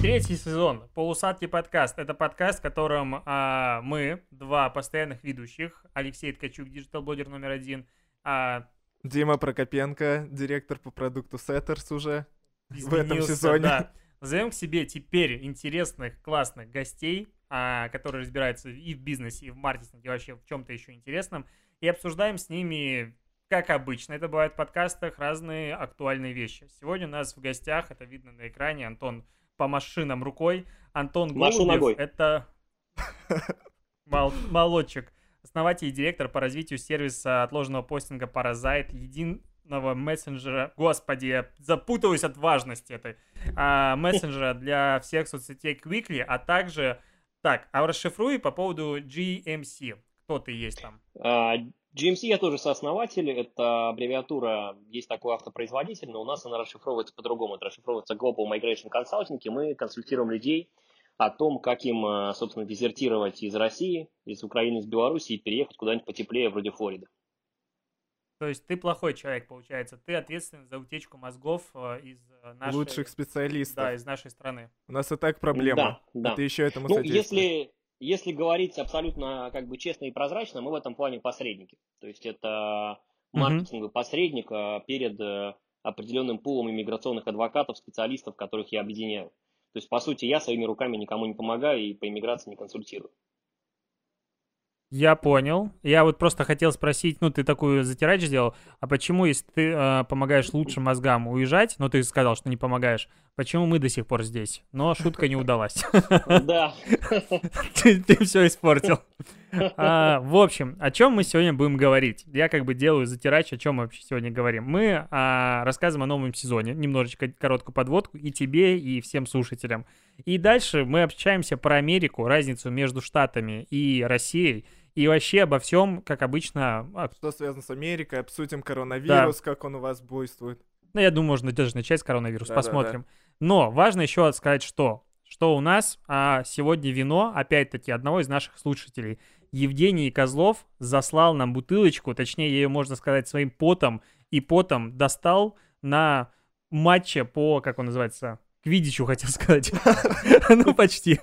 Третий сезон «Полусадки подкаст». Это подкаст, в котором а, мы, два постоянных ведущих, Алексей Ткачук, диджитал-блогер номер один, а, Дима Прокопенко, директор по продукту Setters уже в этом сезоне. да. Назовем к себе теперь интересных, классных гостей, а, которые разбираются и в бизнесе, и в маркетинге, и вообще в чем-то еще интересном, и обсуждаем с ними, как обычно, это бывает в подкастах, разные актуальные вещи. Сегодня у нас в гостях, это видно на экране, Антон по машинам рукой, Антон Машу Голубев, ногой. это мол- молодчик, основатель и директор по развитию сервиса отложенного постинга Parasite, единого мессенджера, господи, я запутываюсь от важности этой, а, мессенджера для всех соцсетей Quickly, а также, так, а расшифруй по поводу GMC, кто ты есть там? GMC я тоже сооснователь, это аббревиатура, есть такой автопроизводитель, но у нас она расшифровывается по-другому, это расшифровывается Global Migration Consulting, и мы консультируем людей о том, как им, а, собственно, дезертировать из России, из Украины, из Беларуси и переехать куда-нибудь потеплее, вроде Флориды. То есть ты плохой человек, получается, ты ответственен за утечку мозгов э, из э, нашей... Лучших специалистов. Да, из нашей страны. У нас и так проблема. Да, да. Ты еще этому Ну, содействуешь. если, если говорить абсолютно как бы честно и прозрачно, мы в этом плане посредники. То есть это маркетинговый посредник а, перед э, определенным пулом иммиграционных адвокатов, специалистов, которых я объединяю. То есть, по сути, я своими руками никому не помогаю и по иммиграции не консультирую. Я понял. Я вот просто хотел спросить, ну, ты такую затирач сделал, а почему, если ты э, помогаешь лучшим мозгам уезжать, но ты сказал, что не помогаешь, почему мы до сих пор здесь? Но шутка не удалась. Да. Ты все испортил. А, В общем, о чем мы сегодня будем говорить? Я как бы делаю затирач, о чем мы вообще сегодня говорим. Мы а, рассказываем о новом сезоне, немножечко короткую подводку и тебе, и всем слушателям. И дальше мы общаемся про Америку, разницу между Штатами и Россией, и вообще обо всем, как обычно. а, Что связано с Америкой, обсудим коронавирус, как он у вас буйствует. Ну, я думаю, можно даже начать с коронавируса, посмотрим. Но важно еще сказать, что что у нас а, сегодня вино, опять-таки, одного из наших слушателей. Евгений Козлов заслал нам бутылочку, точнее, ее, можно сказать, своим потом и потом достал на матче по, как он называется, квидичу, хотел сказать. Ну, почти.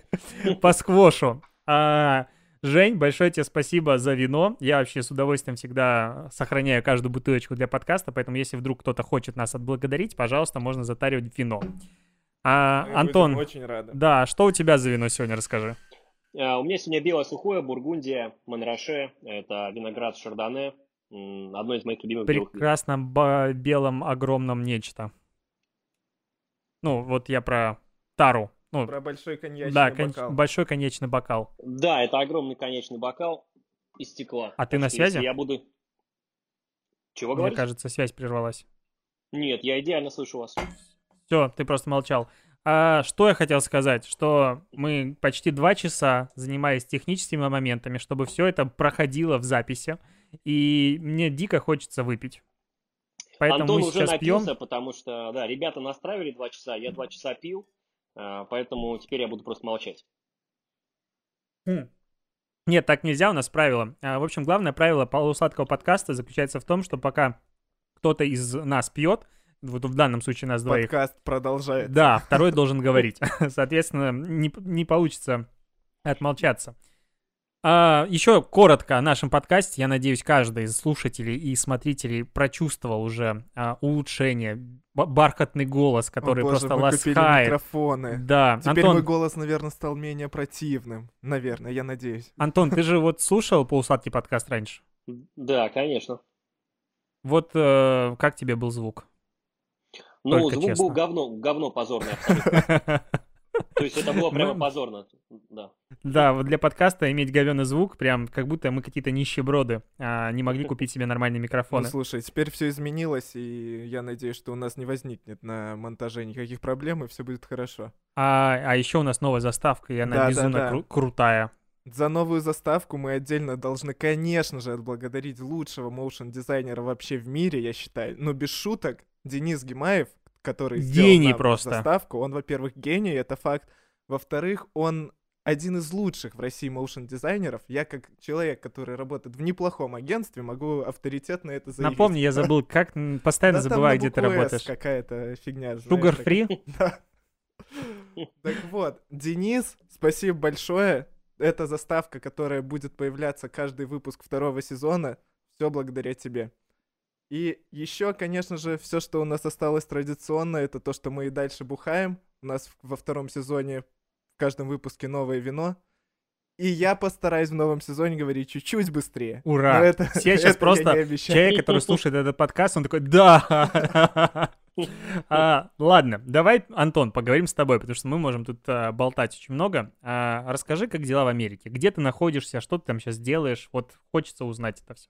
По сквошу. А, Жень, большое тебе спасибо за вино. Я вообще с удовольствием всегда сохраняю каждую бутылочку для подкаста, поэтому если вдруг кто-то хочет нас отблагодарить, пожалуйста, можно затаривать вино. А, Мы Антон, будем очень рады. да, что у тебя за вино сегодня, расскажи. А, У меня сегодня белое сухое, Бургундия, Монраше. Это виноград Шардоне. Одно из моих любимых белых. Прекрасном ба- белом огромном нечто. Ну, вот я про тару. Ну, Про большой коньячный да, кон- бокал. большой конечный бокал. Да, это огромный конечный бокал из стекла. А ты на связи? Я буду... Чего Мне говоришь? кажется, связь прервалась. Нет, я идеально слышу вас. Все, ты просто молчал. А, что я хотел сказать, что мы почти два часа занимались техническими моментами, чтобы все это проходило в записи, и мне дико хочется выпить. Поэтому Антон мы уже сейчас пьем. напился, потому что, да, ребята настраивали два часа, я два часа пил, а, поэтому теперь я буду просто молчать. Нет, так нельзя, у нас правило. А, В общем, главное правило полусладкого подкаста заключается в том, что пока кто-то из нас пьет, вот в данном случае нас двоих, Подкаст продолжает. Да, второй должен говорить. Соответственно, не, не получится отмолчаться. А, еще коротко о нашем подкасте. Я надеюсь, каждый из слушателей и смотрителей прочувствовал уже а, улучшение. Б- бархатный голос, О, который боже, просто ласкает. микрофоны. Да, Теперь Антон, мой голос, наверное, стал менее противным. Наверное, я надеюсь. Антон, ты же вот слушал полусладкий подкаст раньше. Да, конечно. Вот э, как тебе был звук? Ну, Только звук честно. был говно, говно позорное абсолютно. То есть это было прямо Мы- позорно. Да. Да, вот для подкаста иметь говёный звук, прям как будто мы какие-то нищеброды, а не могли купить себе нормальные Ну, микрофоны. слушай, теперь все изменилось, и я надеюсь, что у нас не возникнет на монтаже никаких проблем, и все будет хорошо. А, а еще у нас новая заставка, и она Да, да, безумно да. кру- крутая. За новую заставку мы отдельно должны, конечно же, отблагодарить лучшего моушен-дизайнера вообще в мире, я считаю. Но без шуток, Денис Гимаев, который сделал Гений нам просто. заставку, он, во-первых, гений, это факт. Во-вторых, он один из лучших в России моушен-дизайнеров. Я, как человек, который работает в неплохом агентстве, могу авторитетно это заявить. Напомни, я забыл, как постоянно Да забываю, где ты работаешь. какая-то фигня. Sugar. Free? Да. Так вот, Денис, спасибо большое. Это заставка, которая будет появляться каждый выпуск второго сезона. Все благодаря тебе. И еще, конечно же, все, что у нас осталось традиционно, это то, что мы и дальше бухаем. У нас во втором сезоне в каждом выпуске новое вино. И я постараюсь в новом сезоне говорить чуть-чуть быстрее. Ура! Но это, Все сейчас это просто человек, который слушает этот подкаст, он такой, да. А, ладно, давай, Антон, поговорим с тобой, потому что мы можем тут а, болтать очень много. А, расскажи, как дела в Америке? Где ты находишься? Что ты там сейчас делаешь? Вот хочется узнать это все.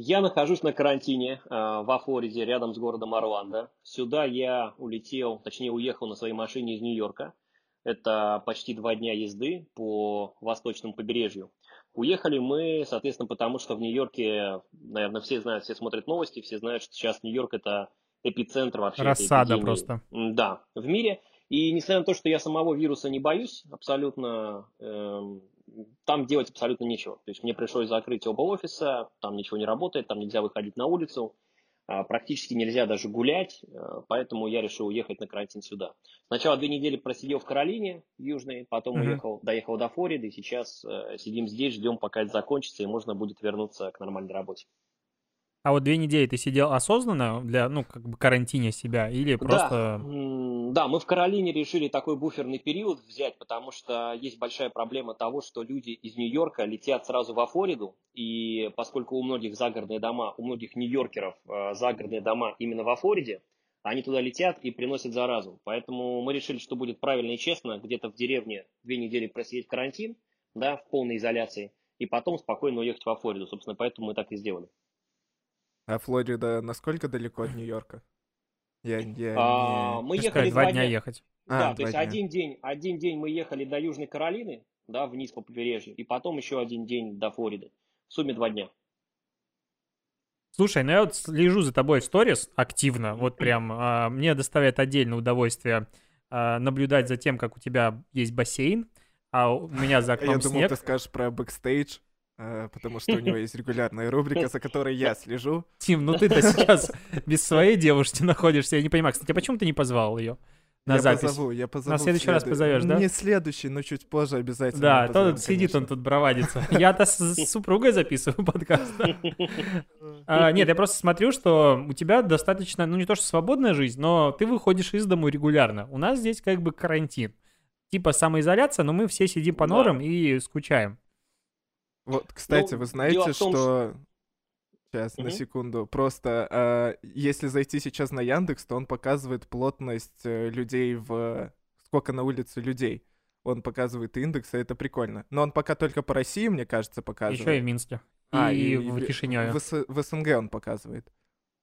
Я нахожусь на карантине э, во Флориде, рядом с городом Орландо. Сюда я улетел, точнее уехал на своей машине из Нью-Йорка. Это почти два дня езды по восточному побережью. Уехали мы, соответственно, потому что в Нью-Йорке, наверное, все знают, все смотрят новости, все знают, что сейчас Нью-Йорк это эпицентр вообще. Рассада эпидемии. просто. Да, в мире. И несмотря на то, что я самого вируса не боюсь, абсолютно, эм, там делать абсолютно нечего. То есть мне пришлось закрыть оба офиса, там ничего не работает, там нельзя выходить на улицу, а, практически нельзя даже гулять, э, поэтому я решил уехать на карантин сюда. Сначала две недели просидел в Каролине Южной, потом Мгм. уехал, доехал до Флориды, и сейчас э, сидим здесь, ждем, пока это закончится, и можно будет вернуться к нормальной работе. А вот две недели ты сидел осознанно для, ну, как бы карантине себя или Да, просто... м, да, мы в Каролине решили такой буферный период взять, потому что есть большая проблема того, что люди из Нью-Йорка летят сразу во Флориду, и поскольку у многих загородные дома, у многих нью-йоркеров э, загородные дома именно во Флориде, они туда летят и приносят заразу. Поэтому мы решили, что будет правильно и честно где-то в деревне две недели просидеть карантин, да, в полной изоляции, и потом спокойно уехать во Флориду. Собственно, поэтому мы так и сделали. А Флорида насколько далеко от Нью-Йорка? Я, я А, не... мы Ты ехали сказать, два дня ехать. Да, А, то два есть дня. один день, один день мы ехали до Южной Каролины, да, вниз по побережью, и потом еще один день до Флориды. В сумме два дня. Слушай, ну я вот слежу за тобой в сторис активно, вот прям а, мне доставляет отдельное удовольствие а, наблюдать за тем, как у тебя есть бассейн, а у меня за А окном Я думал, снег. ты скажешь про бэкстейдж, э, потому что у него есть регулярная рубрика, за которой я слежу. Тим, ну ты-то сейчас без своей девушки находишься, я не понимаю. Кстати, а почему ты не позвал ее на я запись? позову, я позову. в следующий раз следу- позовешь, да? Не следующий, но чуть позже обязательно. Да, то позовем, тут сидит он тут бровадится. Я-то с с супругой записываю подкаст. А, Нет, я просто смотрю, что у тебя достаточно, ну не то что свободная жизнь, но ты выходишь из дому регулярно. У нас здесь как бы карантин. Типа самоизоляция, но мы все сидим по норам и скучаем. Вот, кстати, Ну, вы знаете, том, что... Сейчас, на Мгм. секунду. Просто а, если зайти сейчас на Яндекс, то он показывает плотность э, людей в... Сколько на улице людей. Он показывает индекс, и это прикольно. Но он пока только по России, мне кажется, показывает. Еще и в Минске. А, и, и в Кишиневе. В, С- в СНГ он показывает.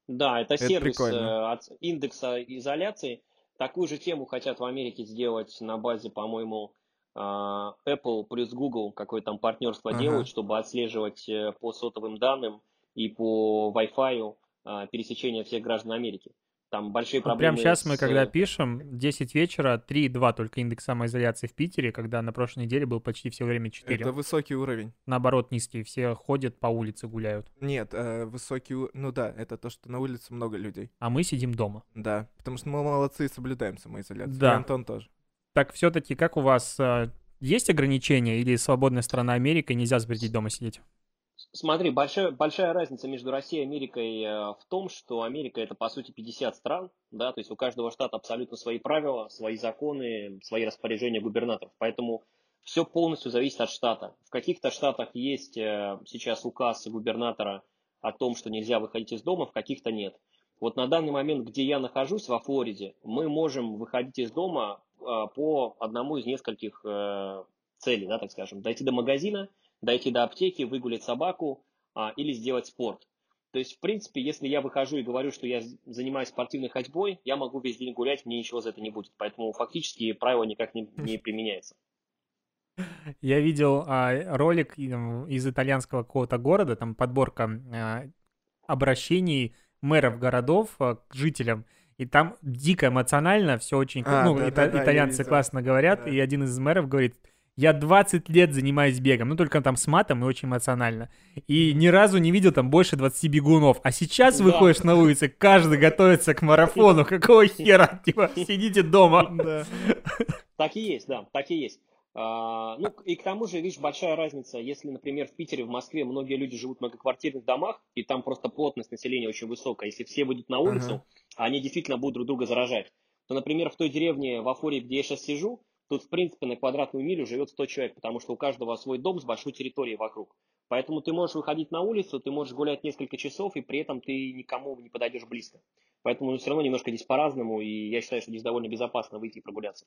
Да, это, Это сервис прикольно. э, от индекса изоляции. Такую же тему хотят в Америке сделать на базе, по-моему, Apple плюс Google, какое там партнерство Ага. делают, чтобы отслеживать э, по сотовым данным и по Wi-Fi а, пересечение всех граждан Америки. Там большие Вот проблемы. прямо сейчас мы, с, когда э, пишем, 10 вечера, 3,2 только индекс самоизоляции в Питере, когда на прошлой неделе был почти все время 4. Это высокий уровень. Наоборот, низкий. Все ходят по улице, гуляют. Нет, э, высокий... у- Ну да, это то, что на улице много людей. А мы сидим дома. Да, потому что мы молодцы и соблюдаем самоизоляцию. Да. И Антон тоже. Так все-таки как у вас э, есть ограничения или свободная страна Америка и нельзя запретить дома сидеть? Смотри, большая, большая разница между Россией и Америкой э, в том, что Америка это по сути 50 стран, да, то есть у каждого штата абсолютно свои правила, свои законы, свои распоряжения губернаторов, поэтому все полностью зависит от штата. В каких-то штатах есть э, сейчас указ губернатора о том, что нельзя выходить из дома, в каких-то нет. Вот на данный момент, где я нахожусь, во Флориде, мы можем выходить из дома по одному из нескольких э, целей, да, так скажем. Дойти до магазина, дойти до аптеки, выгулять собаку а, или сделать спорт. То есть, в принципе, если я выхожу и говорю, что я занимаюсь спортивной ходьбой, я могу весь день гулять, мне ничего за это не будет. Поэтому фактически правило никак не, не применяется. Я видел а, ролик из итальянского какого-то города, там подборка а, обращений мэров городов а, к жителям. И там дико эмоционально все очень... А, ну, да, ита- да, итальянцы классно говорят, Да. и один из мэров говорит, Я 20 лет занимаюсь бегом, ну только там с матом и очень эмоционально. И ни разу не видел там больше 20 бегунов. А сейчас Да. выходишь на улицу, каждый готовится к марафону. Какого хера? Типа, сидите дома. Да. Так и есть, да, так и есть. А, ну, и к тому же, видишь, большая разница, если, например, в Питере, в Москве многие люди живут в многоквартирных домах, и там просто плотность населения очень высокая. Если все выйдут на улицу, они действительно будут друг друга заражать. То, например, в той деревне в Афоре, где я сейчас сижу, тут, в принципе, на квадратную милю живет 100 человек, потому что у каждого свой дом с большой территорией вокруг. Поэтому ты можешь выходить на улицу, ты можешь гулять несколько часов, и при этом ты никому не подойдешь близко. Поэтому ну, все равно немножко здесь по-разному, и я считаю, что здесь довольно безопасно выйти и прогуляться.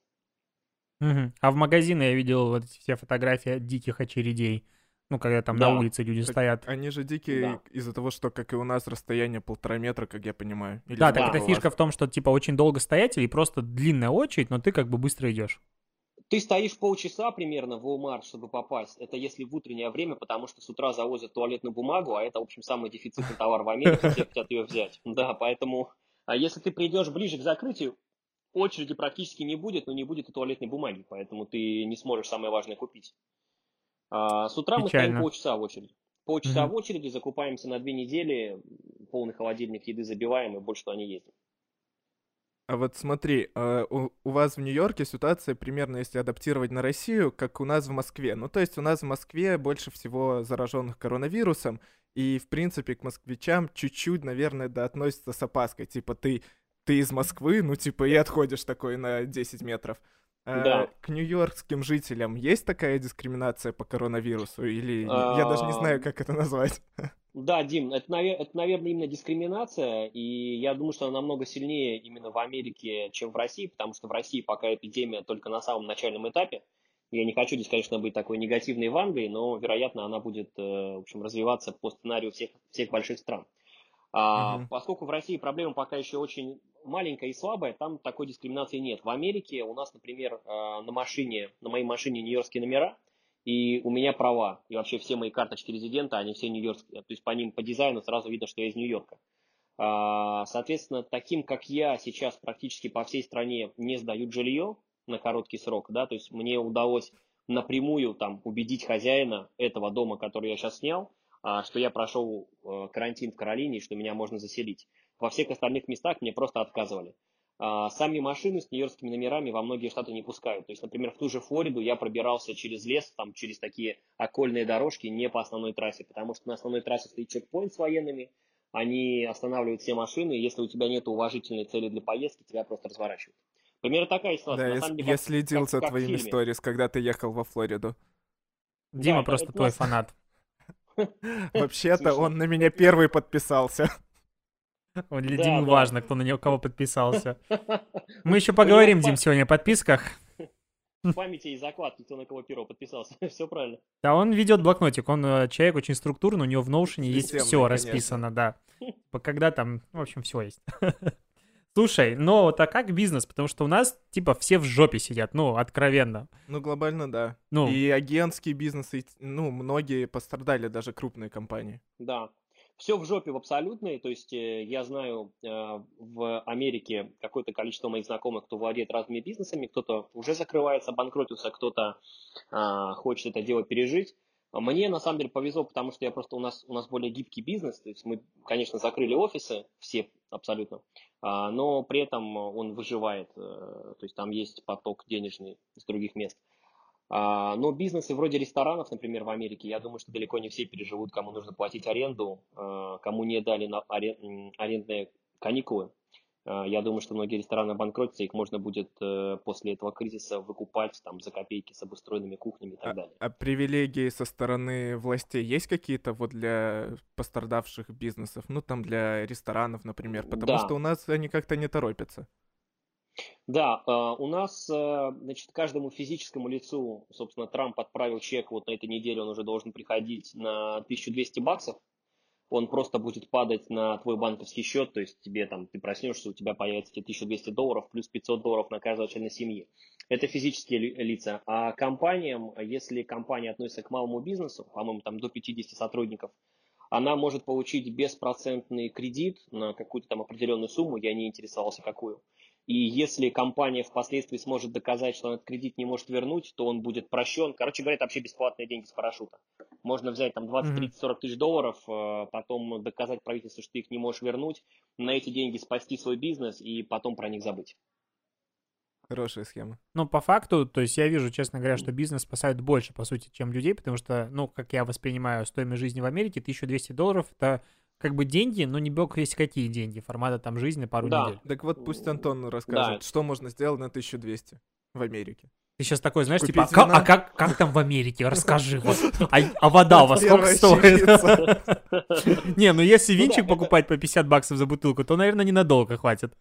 Мгм. А в магазины я видел вот эти все фотографии диких очередей. Ну, когда там Да. на улице люди Так стоят. Они же дикие Да. из-за того, что, как и у нас, расстояние полтора метра, как я понимаю. Или Да, так это фишка в том, что типа очень долго стоять или просто длинная очередь, но ты как бы быстро идешь. Ты стоишь полчаса примерно в Walmart, чтобы попасть. Это если в утреннее время, потому что с утра завозят туалетную бумагу, а это, в общем, самый дефицитный товар в Америке, все хотят ее взять. Да, поэтому, а если ты придешь ближе к закрытию, очереди практически не будет, но не будет и туалетной бумаги, поэтому ты не сможешь самое важное купить. А, с утра мы стоим Печально. полчаса в очереди. Полчаса Мгм. в очереди, закупаемся на две недели, полный холодильник еды забиваем и больше туда не ездим. А вот смотри, у, у вас в Нью-Йорке ситуация примерно, если адаптировать на Россию, как у нас в Москве. Ну, то есть у нас в Москве больше всего зараженных коронавирусом, и, в принципе, к москвичам чуть-чуть, наверное, да, относятся с опаской. Типа, ты, ты из Москвы, ну, типа, и отходишь такой на 10 метров. А Да. К нью-йоркским жителям есть такая дискриминация по коронавирусу? Или я даже не знаю, А, как это назвать. Да, Дим, это, это, наверное, именно дискриминация, и я думаю, что она намного сильнее именно в Америке, чем в России, потому что в России пока эпидемия только на самом начальном этапе. Я не хочу здесь, конечно, быть такой негативной Вангой, но, вероятно, она будет, э, в общем, развиваться по сценарию всех, всех больших стран. А, Мгм. Поскольку в России проблема пока еще очень маленькая и слабая, там такой дискриминации нет. В Америке у нас, например, э, на машине, на моей машине нью-йоркские номера, и у меня права, и вообще все мои карточки резидента, они все нью-йоркские. То есть по ним, по дизайну сразу видно, что я из Нью-Йорка. А, Соответственно, таким, как я, сейчас практически по всей стране не сдают жилье на короткий срок, да, то есть мне удалось напрямую там убедить хозяина этого дома, который я сейчас снял, а, что я прошел э, карантин в Каролине и что меня можно заселить. Во всех остальных местах мне просто отказывали. А, Сами машины с нью-йоркскими номерами во многие штаты не пускают. То есть, например, в ту же Флориду я пробирался через лес, там, через такие окольные дорожки, не по основной трассе, потому что на основной трассе стоит чекпоинт с военными, они останавливают все машины, и если у тебя нет уважительной цели для поездки, тебя просто разворачивают. Примерно такая ситуация. Да, На я, самом деле, я как- следил как- за как твоими сторис, когда ты ехал во Флориду. Дима это- просто это твой классно. фанат. Вообще-то он на меня первый подписался. Вот Для Да, Димы да. важно, кто на него кого подписался. Мы еще поговорим, Дим, сегодня о подписках. В памяти и закладки, кто на кого первого подписался. Все правильно. Да, он ведет блокнотик, он э, человек очень структурный, у него в Notion есть все конечно. расписано, да. Когда там, в общем, все есть. Слушай, но вот а как бизнес? Потому что у нас, типа, все в жопе сидят, ну, откровенно. Ну, глобально, да. Ну, И агентские бизнесы, и ну, многие пострадали, даже крупные компании. Да. Все в жопе в абсолютной. То есть э, я знаю э, в Америке какое-то количество моих знакомых, кто владеет разными бизнесами. Кто-то уже закрывается, банкротился, кто-то а, хочет это дело пережить. Мне на самом деле повезло, потому что я просто у нас у нас более гибкий бизнес, то есть мы, конечно, закрыли офисы все абсолютно, а, но при этом он выживает, э, то есть там есть поток денежный из других мест. А, Но бизнесы вроде ресторанов, например, в Америке, я думаю, что далеко не все переживут, кому нужно платить аренду, э, кому не дали на арендные каникулы. Э, Я думаю, что многие рестораны обанкротятся, их можно будет э, после этого кризиса выкупать там за копейки с обустроенными кухнями и так далее. А привилегии со стороны властей есть какие-то вот для пострадавших бизнесов? Ну, там для ресторанов, например, потому Да. что у нас они как-то не торопятся. Да, э, у нас, значит, каждому физическому лицу, собственно, Трамп отправил чек, вот на этой неделе он уже должен приходить на 1200 баксов. Он просто будет падать на твой банковский счет, то есть тебе там, ты проснешься, у тебя появится эти 1200 долларов плюс 500 долларов на каждого члена семьи. Это физические ли- лица. А компаниям, если компания относится к малому бизнесу, по-моему, там до 50 сотрудников, она может получить беспроцентный кредит на какую-то там определенную сумму, я не интересовался какую. И если компания впоследствии сможет доказать, что он этот кредит не может вернуть, то он будет прощен. Короче говоря, это вообще бесплатные деньги с парашюта. Можно взять там 20, 30, 40 тысяч долларов, э, потом доказать правительству, что ты их не можешь вернуть, на эти деньги спасти свой бизнес и потом про них забыть. Хорошая схема. Ну, по факту, то есть я вижу, честно говоря, что бизнес спасает больше, по сути, чем людей, потому что, ну, как я воспринимаю стоимость жизни в Америке, 1200 долларов — это как бы деньги, но не бог есть какие деньги, формата там жизни пару Да. недель. Так вот пусть Антон расскажет, Да. что можно сделать на 1200 в Америке. Ты сейчас такой, знаешь, Купить типа, «А ка- вина?» а как, как там в Америке? Расскажи. Вот. А, а вода у вас сколько стоит? Не, ну если Ну винчик покупать по 50 баксов за бутылку, то, наверное, ненадолго хватит.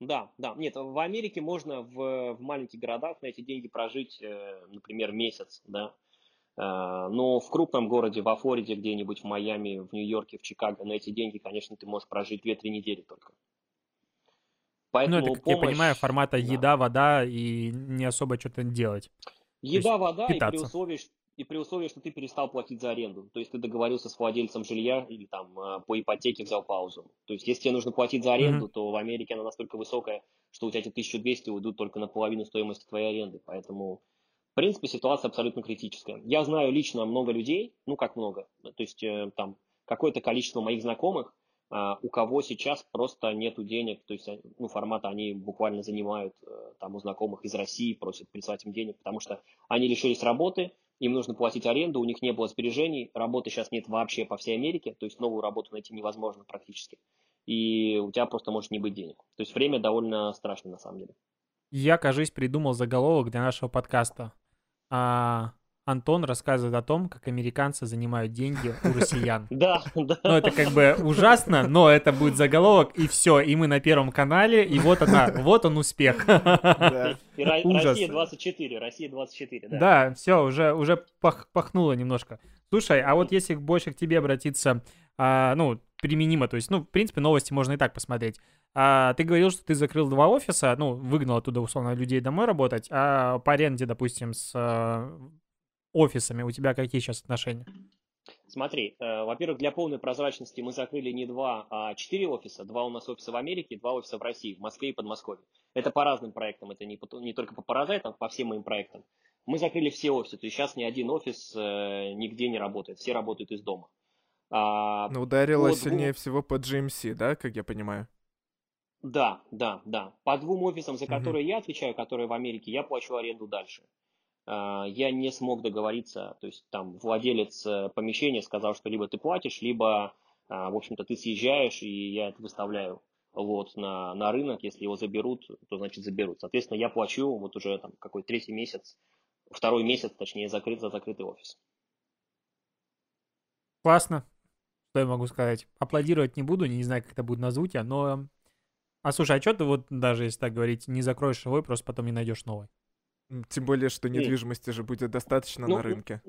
Да, да. Нет, в Америке можно в, в маленьких городах на эти деньги прожить, э, например, месяц, да. Э, Но в крупном городе, во Флориде где-нибудь, в Майами, в Нью-Йорке, в Чикаго, на эти деньги, конечно, ты можешь прожить 2-3 недели только. Ну, Поэтому это, как я помощь- понимаю, формата да. еда, вода и не особо что-то делать. Еда, вода, и при, питаться. условии, и при условии, что ты перестал платить за аренду. То есть ты договорился с владельцем жилья или там э, по ипотеке взял паузу. То есть если тебе нужно платить за аренду, то в Америке она настолько высокая, что у тебя эти 1200 уйдут только на половину стоимости твоей аренды. Поэтому, в принципе, ситуация абсолютно критическая. Я знаю лично много людей, ну как много, то есть э, там какое-то количество моих знакомых, а, у кого сейчас просто нету денег, то есть, э, ну, формата они буквально занимают э, там у знакомых из России, просят прислать им денег, потому что они лишились работы, им нужно платить аренду, у них не было сбережений, работы сейчас нет вообще по всей Америке, то есть новую работу найти невозможно практически, и у тебя просто может не быть денег. То есть время довольно страшное на самом деле. Я, кажись, придумал заголовок для нашего подкаста. А, Антон рассказывает о том, как американцы занимают деньги у россиян. Да, да. Ну, это как бы ужасно, но это будет заголовок, и все, и мы на Первом канале, и вот она, вот он успех. Да. И. Россия 24, Россия 24, да. Да, все, уже, уже пах- пахнуло немножко. Слушай, а вот если больше к тебе обратиться, а, ну, применимо, то есть, ну, в принципе, новости можно и так посмотреть. А, ты говорил, что ты закрыл два офиса, ну, выгнал оттуда, условно, людей домой работать, а по аренде, допустим, с а, офисами у тебя какие сейчас отношения? Смотри, э, во-первых, для полной прозрачности мы закрыли не два, а четыре офиса. Два у нас офиса в Америке, два офиса в России, в Москве и Подмосковье. Это по разным проектам, это не, по- не только по паразитам, по всем моим проектам. Мы закрыли все офисы, то есть сейчас ни один офис э, нигде не работает, все работают из дома. А, Но ударило сильнее всего по GMC, да, как я понимаю? Да, да, да. По двум офисам, за которые я отвечаю, которые в Америке, я плачу аренду дальше. А, Я не смог договориться, то есть там владелец э, помещения сказал, что либо ты платишь, либо, а, в общем-то, ты съезжаешь, и я это выставляю вот, на, на рынок. Если его заберут, то значит заберут. Соответственно, я плачу вот уже там какой третий месяц, второй месяц, точнее, закрыт за закрытый офис. Классно. Что я могу сказать? Аплодировать не буду, не знаю, как это будет на звуке, но... А слушай, а что ты вот, даже если так говорить, не закроешь свой, просто потом не найдешь новый? Тем более, что недвижимости же будет достаточно Ну, на рынке.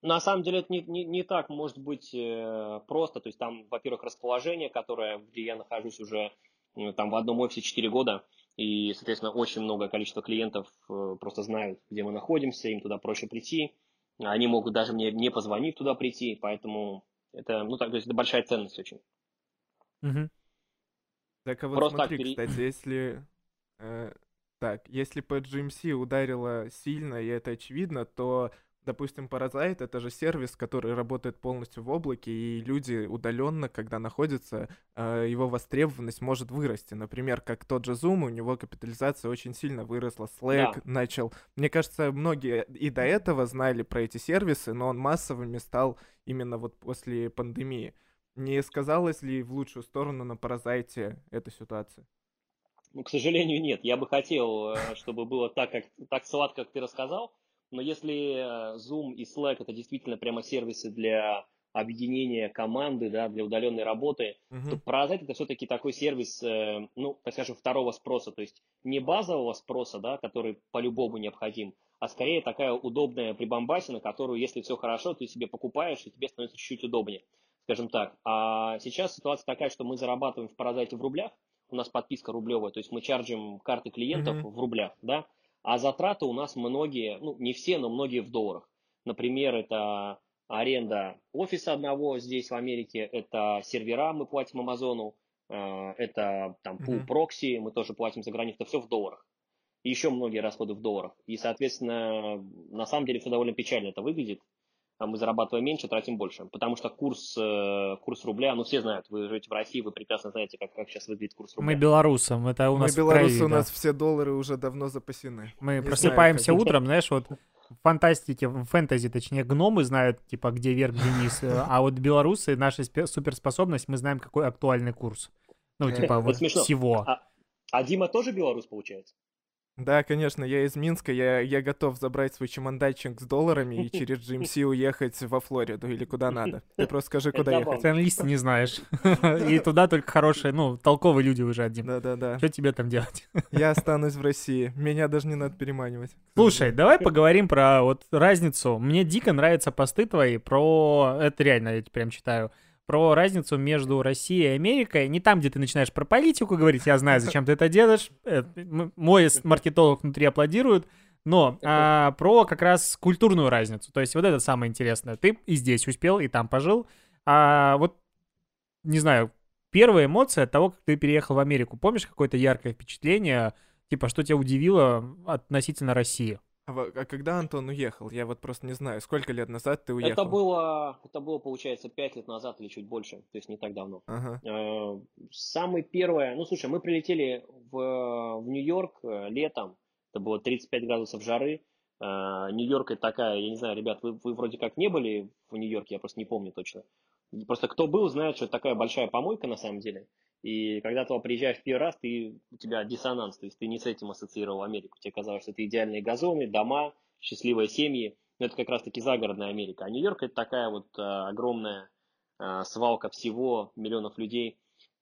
На самом деле это не, не, не так может быть э, просто. То есть там, во-первых, расположение, которое, где я нахожусь уже э, там в одном офисе 4 года, и, соответственно, очень многое количество клиентов э, просто знают, где мы находимся, им туда проще прийти. Они могут даже мне не позвонить туда прийти, поэтому это, ну так, то есть это большая ценность очень. Мгм. Так, а вот Просто так смотри, пере- кстати, если... э, так, если по GMC ударило сильно, и это очевидно, то, допустим, Parasite — это же сервис, который работает полностью в облаке, и люди удаленно, когда находятся, э, его востребованность может вырасти. Например, как тот же Zoom, у него капитализация очень сильно выросла, Slack Да. начал... Мне кажется, многие и до этого знали про эти сервисы, но он массовыми стал именно вот после пандемии. Не сказалось ли в лучшую сторону на Паразайте эта ситуация? Ну, к сожалению, нет. Я бы хотел, э, чтобы было так, как, так сладко, как ты рассказал. Но если э, Zoom и Slack это действительно прямо сервисы для объединения команды, да, для удаленной работы, то Мгм. Parasite это все-таки такой сервис, э, ну, так скажем, второго спроса, то есть не базового спроса, да, который по-любому необходим, а скорее такая удобная прибамбасина, которую, если все хорошо, ты себе покупаешь, и тебе становится чуть-чуть удобнее, скажем так. А сейчас ситуация такая, что мы зарабатываем в Parasite в рублях, у нас подписка рублевая, то есть мы чарджим карты клиентов Мгм. в рублях, да, а затраты у нас многие, ну, не все, но многие в долларах. Например, это аренда офиса одного здесь в Америке, это сервера мы платим Амазону, это там пул uh-huh. прокси, мы тоже платим за границу, это все в долларах. И еще многие расходы в долларах. И, соответственно, на самом деле все довольно печально это выглядит мы зарабатываем меньше, тратим больше. Потому что курс, э, курс рубля, ну все знают, вы живете в России, вы прекрасно знаете, как, как сейчас выглядит курс рубля. Мы белорусам, это у нас Мы белорусы, крови, у нас да. все доллары уже давно запасены. Мы Не просыпаемся знаю, утром, знаешь, вот в фантастике, в фэнтези, точнее, гномы знают, типа, где вверх, где низ, э, а вот белорусы, наша суперспособность, мы знаем, какой актуальный курс. Ну, типа, вот всего. А, а Дима тоже белорус, получается? Да, конечно, я из Минска, я, я готов забрать свой чемоданчик с долларами и через GMC уехать во Флориду или куда надо. Ты просто скажи, куда ехать. Ты английский не знаешь. И туда только хорошие, ну, толковые люди уезжают, Дим. Да-да-да. Что тебе там делать? Я останусь в России. Меня даже не надо переманивать. Слушай, давай поговорим про вот разницу. Мне дико нравятся посты твои про... Это реально, я прям читаю про разницу между Россией и Америкой. Не там, где ты начинаешь про политику говорить, я знаю, зачем ты это делаешь. Э, мой маркетолог внутри аплодирует. Но а, про как раз культурную разницу. То есть вот это самое интересное. Ты и здесь успел, и там пожил. А вот, не знаю, первая эмоция от того, как ты переехал в Америку. Помнишь какое-то яркое впечатление? Типа, что тебя удивило относительно России? А, а когда Антон уехал? Я вот просто не знаю, сколько лет назад ты уехал? Это было, это было, получается, пять лет назад или чуть больше, то есть не так давно. Ага. Э, самое первое, ну слушай, мы прилетели в, в Нью-Йорк э, летом, это было 35 градусов жары. Э, Нью-Йорк это такая, я не знаю, ребят, вы, вы вроде как не были в Нью-Йорке, я просто не помню точно. Просто кто был, знает, что это такая большая помойка на самом деле. И когда ты приезжаешь в первый раз, ты, у тебя диссонанс, то есть ты не с этим ассоциировал Америку. Тебе казалось, что это идеальные газоны, дома, счастливые семьи. Но это как раз-таки загородная Америка. А Нью-Йорк это такая вот а, огромная а, свалка всего, миллионов людей.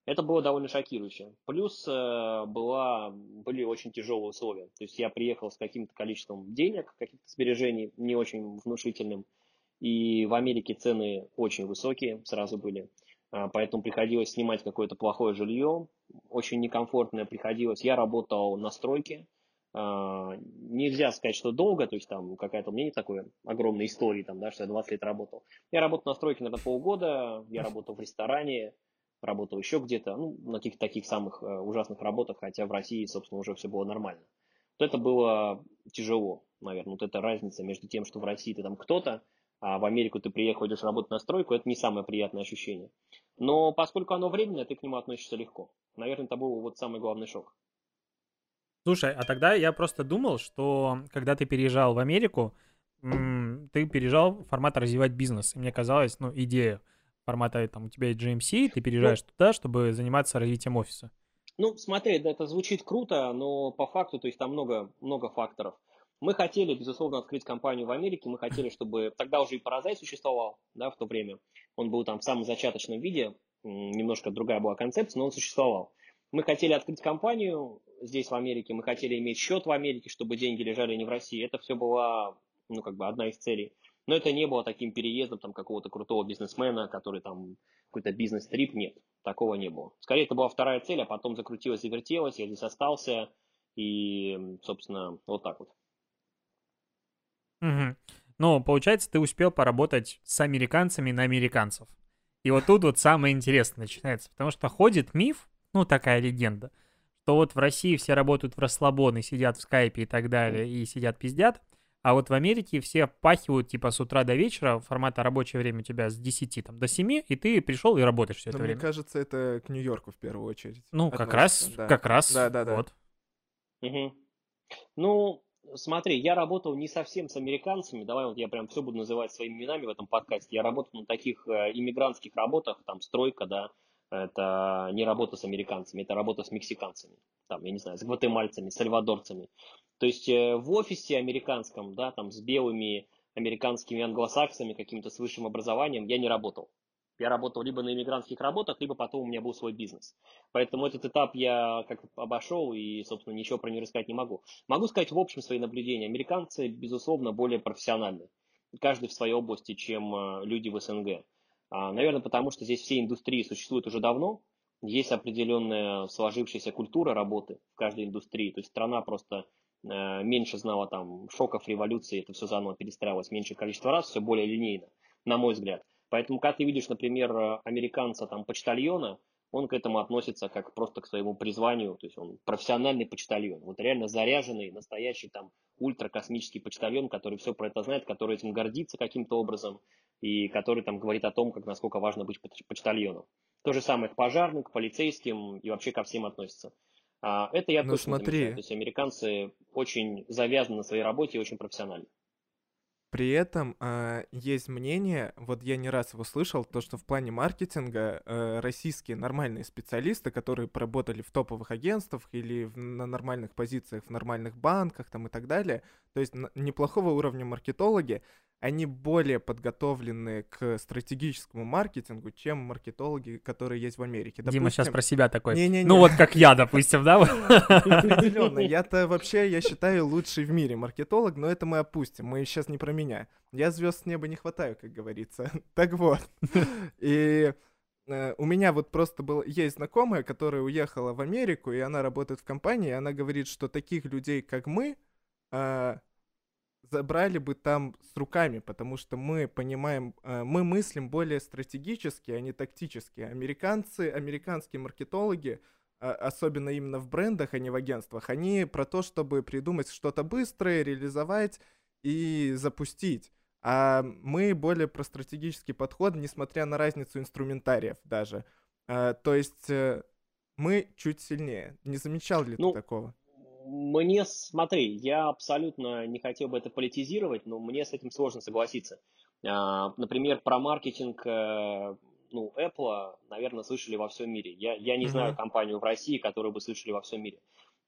Это было довольно шокирующе. Плюс а, была, были очень тяжелые условия. То есть я приехал с каким-то количеством денег, каких-то сбережений, не очень внушительным. И в Америке цены очень высокие сразу были. А, поэтому приходилось снимать какое-то плохое жилье, очень некомфортное приходилось. Я работал на стройке, а, нельзя сказать, что долго, то есть там какая-то у меня нет такой огромной истории, там, да, что я 20 лет работал. Я работал на стройке, наверное, полгода, я работал в ресторане, работал еще где-то, ну, на каких-то таких самых э, ужасных работах, хотя в России, собственно, уже все было нормально. Вот это было тяжело, наверное, вот эта разница между тем, что в России ты там кто-то, а в Америку ты приехал, идешь работать на стройку, это не самое приятное ощущение. Но поскольку оно временное, ты к нему относишься легко. Наверное, это был вот самый главный шок. Слушай, а тогда я просто думал, что когда ты переезжал в Америку, ты переезжал формат развивать бизнес. И мне казалось, ну, идея формата, там, у тебя есть GMC, ты переезжаешь ну, туда, чтобы заниматься развитием офиса. Ну, смотри, это звучит круто, но по факту, то есть там много, много факторов. Мы хотели, безусловно, открыть компанию в Америке, мы хотели, чтобы тогда уже и Паразай существовал, да, в то время. Он был там в самом зачаточном виде, немножко другая была концепция, но он существовал. Мы хотели открыть компанию здесь, в Америке, мы хотели иметь счет в Америке, чтобы деньги лежали не в России. Это все была, ну, как бы одна из целей. Но это не было таким переездом там какого-то крутого бизнесмена, который там какой-то бизнес-трип, нет, такого не было. Скорее, это была вторая цель, а потом закрутилась и вертелась, я здесь остался, и, собственно, вот так вот. Угу. Ну, получается, ты успел поработать с американцами на американцев. И вот тут вот самое интересное начинается, потому что ходит миф, ну, такая легенда, что вот в России все работают в расслабоны, сидят в скайпе и так далее, и сидят пиздят, а вот в Америке все пахивают типа с утра до вечера, формата рабочее время у тебя с 10 там, до 7, и ты пришел и работаешь все это Но время. Мне кажется, это к Нью-Йорку в первую очередь. Ну, относится. как раз, да. как раз, да, да, да. вот. Угу. Ну, смотри, я работал не совсем с американцами, давай вот я прям все буду называть своими именами в этом подкасте. Я работал на таких э, иммигрантских работах, там стройка, да, это не работа с американцами, это работа с мексиканцами, там, я не знаю, с гватемальцами, с сальвадорцами. То есть э, в офисе американском, да, там с белыми американскими англосаксами, каким-то с высшим образованием я не работал. Я работал либо на иммигрантских работах, либо потом у меня был свой бизнес. Поэтому этот этап я как обошел и, собственно, ничего про него рассказать не могу. Могу сказать в общем свои наблюдения. Американцы, безусловно, более профессиональны. Каждый в своей области, чем э, люди в СНГ. А, наверное, потому что здесь все индустрии существуют уже давно. Есть определенная сложившаяся культура работы в каждой индустрии. То есть страна просто э, меньше знала там шоков, революции, это все заново перестраивалось меньшее количество раз, все более линейно, на мой взгляд. Поэтому, когда ты видишь, например, американца, там, почтальона, он к этому относится как просто к своему призванию, то есть он профессиональный почтальон, вот реально заряженный, настоящий там ультракосмический почтальон, который все про это знает, который этим гордится каким-то образом и который там говорит о том, как насколько важно быть почтальоном. То же самое к пожарным, к полицейским и вообще ко всем относится. А, это я ну, точно смотри. замечаю. То есть американцы очень завязаны на своей работе и очень профессиональны. При этом э, есть мнение, вот я не раз его слышал, то, что в плане маркетинга э, российские нормальные специалисты, которые поработали в топовых агентствах или в, на нормальных позициях в нормальных банках там и так далее, то есть неплохого уровня маркетологи, они более подготовлены к стратегическому маркетингу, чем маркетологи, которые есть в Америке. Допустим, Дима сейчас про себя такой. Не, не, не. Ну вот как я, допустим, да? Определенно. Я-то вообще, я считаю, лучший в мире маркетолог, но это мы опустим. Мы сейчас не про меня. Я звезд с неба не хватаю, как говорится. Так вот. И э, у меня вот просто был, есть знакомая, которая уехала в Америку, и она работает в компании, и она говорит, что таких людей, как мы, э, забрали бы там с руками, потому что мы понимаем, э, мы мыслим более стратегически, а не тактически. Американцы, американские маркетологи, а, особенно именно в брендах, а не в агентствах, они про то, чтобы придумать что-то быстрое, реализовать и запустить. А мы более про стратегический подход, несмотря на разницу инструментариев даже. А, то есть э, мы чуть сильнее. Не замечал ли ну, ты такого? Мне, смотри, я абсолютно не хотел бы это политизировать, но мне с этим сложно согласиться. А, например, про маркетинг э, ну, Apple, наверное, слышали во всем мире. Я, я не mm-hmm. знаю компанию в России, которую бы слышали во всем мире.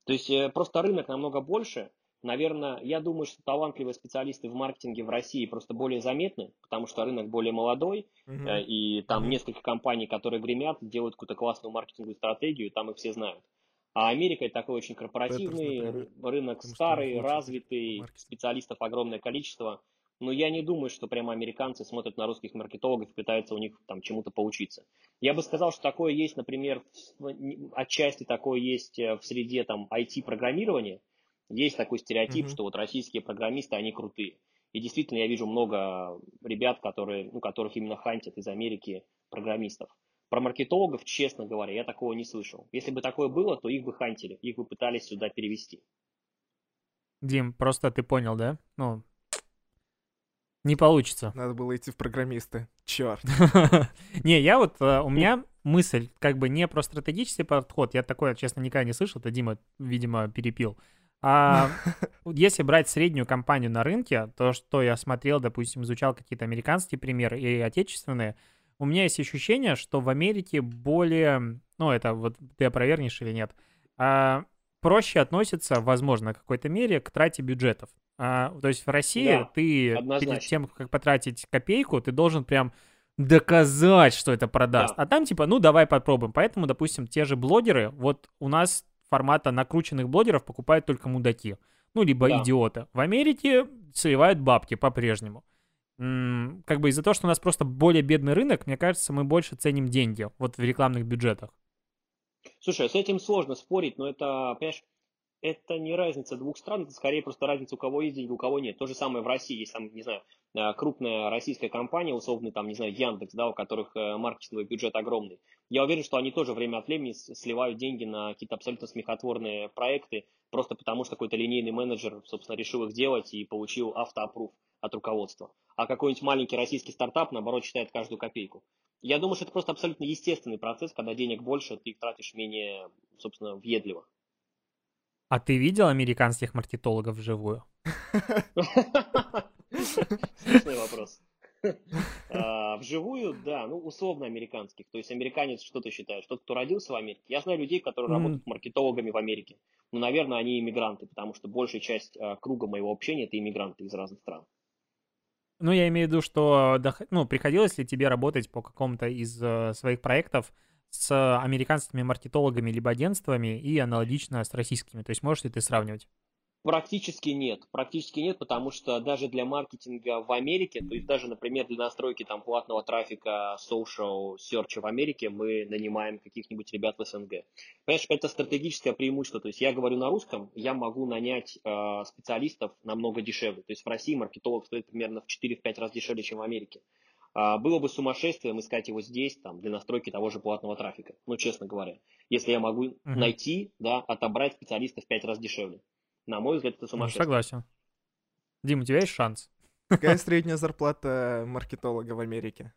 То есть э, просто рынок намного больше. Наверное, я думаю, что талантливые специалисты в маркетинге в России просто более заметны, потому что рынок более молодой, mm-hmm. и там mm-hmm. несколько компаний, которые гремят, делают какую-то классную маркетинговую стратегию, там их все знают. А Америка это такой очень корпоративный Петерс, рынок, Потому старый, развитый, специалистов огромное количество. Но я не думаю, что прямо американцы смотрят на русских маркетологов и пытаются у них там чему-то поучиться. Я бы сказал, что такое есть, например, отчасти такое есть э, в среде там IT-программирования. Есть такой стереотип, mm-hmm. что вот российские программисты, они крутые. И действительно, я вижу много ребят, которые, ну, которых именно хантят из Америки программистов. Про маркетологов, честно говоря, я такого не слышал. Если бы такое было, то их бы хантили, их бы пытались сюда перевести. Дим, просто ты понял, да? Ну, не получится. Надо было идти в программисты. Черт. Не, я вот, э, у меня мысль как бы не про стратегический подход. Я такое, честно, никогда не слышал. Это Дима, видимо, перепил. А если брать среднюю компанию на рынке, то, что я смотрел, допустим, изучал какие-то американские примеры и отечественные, у меня есть ощущение, что в Америке более, ну это вот ты опровергнешь или нет, а, проще относятся, возможно, в какой-то мере к трате бюджетов. А, то есть в России да, ты однозначно. перед тем, как потратить копейку, ты должен прям доказать, что это продаст. Да. А там типа, ну давай попробуем. Поэтому, допустим, те же блогеры, вот у нас формата накрученных блогеров покупают только мудаки. Ну, либо да. идиоты. В Америке сливают бабки по-прежнему как бы из-за того, что у нас просто более бедный рынок, мне кажется, мы больше ценим деньги вот в рекламных бюджетах. Слушай, с этим сложно спорить, но это, понимаешь, это не разница двух стран, это скорее просто разница, у кого есть деньги, у кого нет. То же самое в России, есть там, не знаю, э, крупная российская компания, условно, там, не знаю, Яндекс, да, у которых э, маркетинговый бюджет огромный. Я уверен, что они тоже время от времени сливают деньги на какие-то абсолютно смехотворные проекты, просто потому что какой-то линейный менеджер, собственно, решил их делать и получил автоаппрув от руководства. А какой-нибудь маленький российский стартап, наоборот, считает каждую копейку. Я думаю, что это просто абсолютно естественный процесс, когда денег больше, ты их тратишь менее, собственно, въедливо. А ты видел американских маркетологов вживую? Смешной вопрос. А, вживую, да, ну, условно американских. То есть американец что-то считает, что кто родился в Америке. Я знаю людей, которые работают маркетологами в Америке. Но, наверное, они иммигранты, потому что большая часть а, круга моего общения это иммигранты из разных стран. Ну, я имею в виду, что ну, приходилось ли тебе работать по какому-то из э, своих проектов с американскими маркетологами либо агентствами и аналогично с российскими? То есть можешь ли ты сравнивать? Практически нет. Практически нет, потому что даже для маркетинга в Америке, то есть даже, например, для настройки там платного трафика social search в Америке мы нанимаем каких-нибудь ребят в СНГ. Понимаешь, это стратегическое преимущество. То есть я говорю на русском, я могу нанять э, специалистов намного дешевле. То есть в России маркетолог стоит примерно в 4-5 раз дешевле, чем в Америке. А, было бы сумасшествием искать его здесь, там, для настройки того же платного трафика. Ну, честно говоря. Если я могу uh-huh. найти, да, отобрать специалиста в пять раз дешевле. На мой взгляд, это ну, сумасшествие. Ну, согласен. Дим, у тебя есть шанс? Какая средняя зарплата маркетолога в Америке?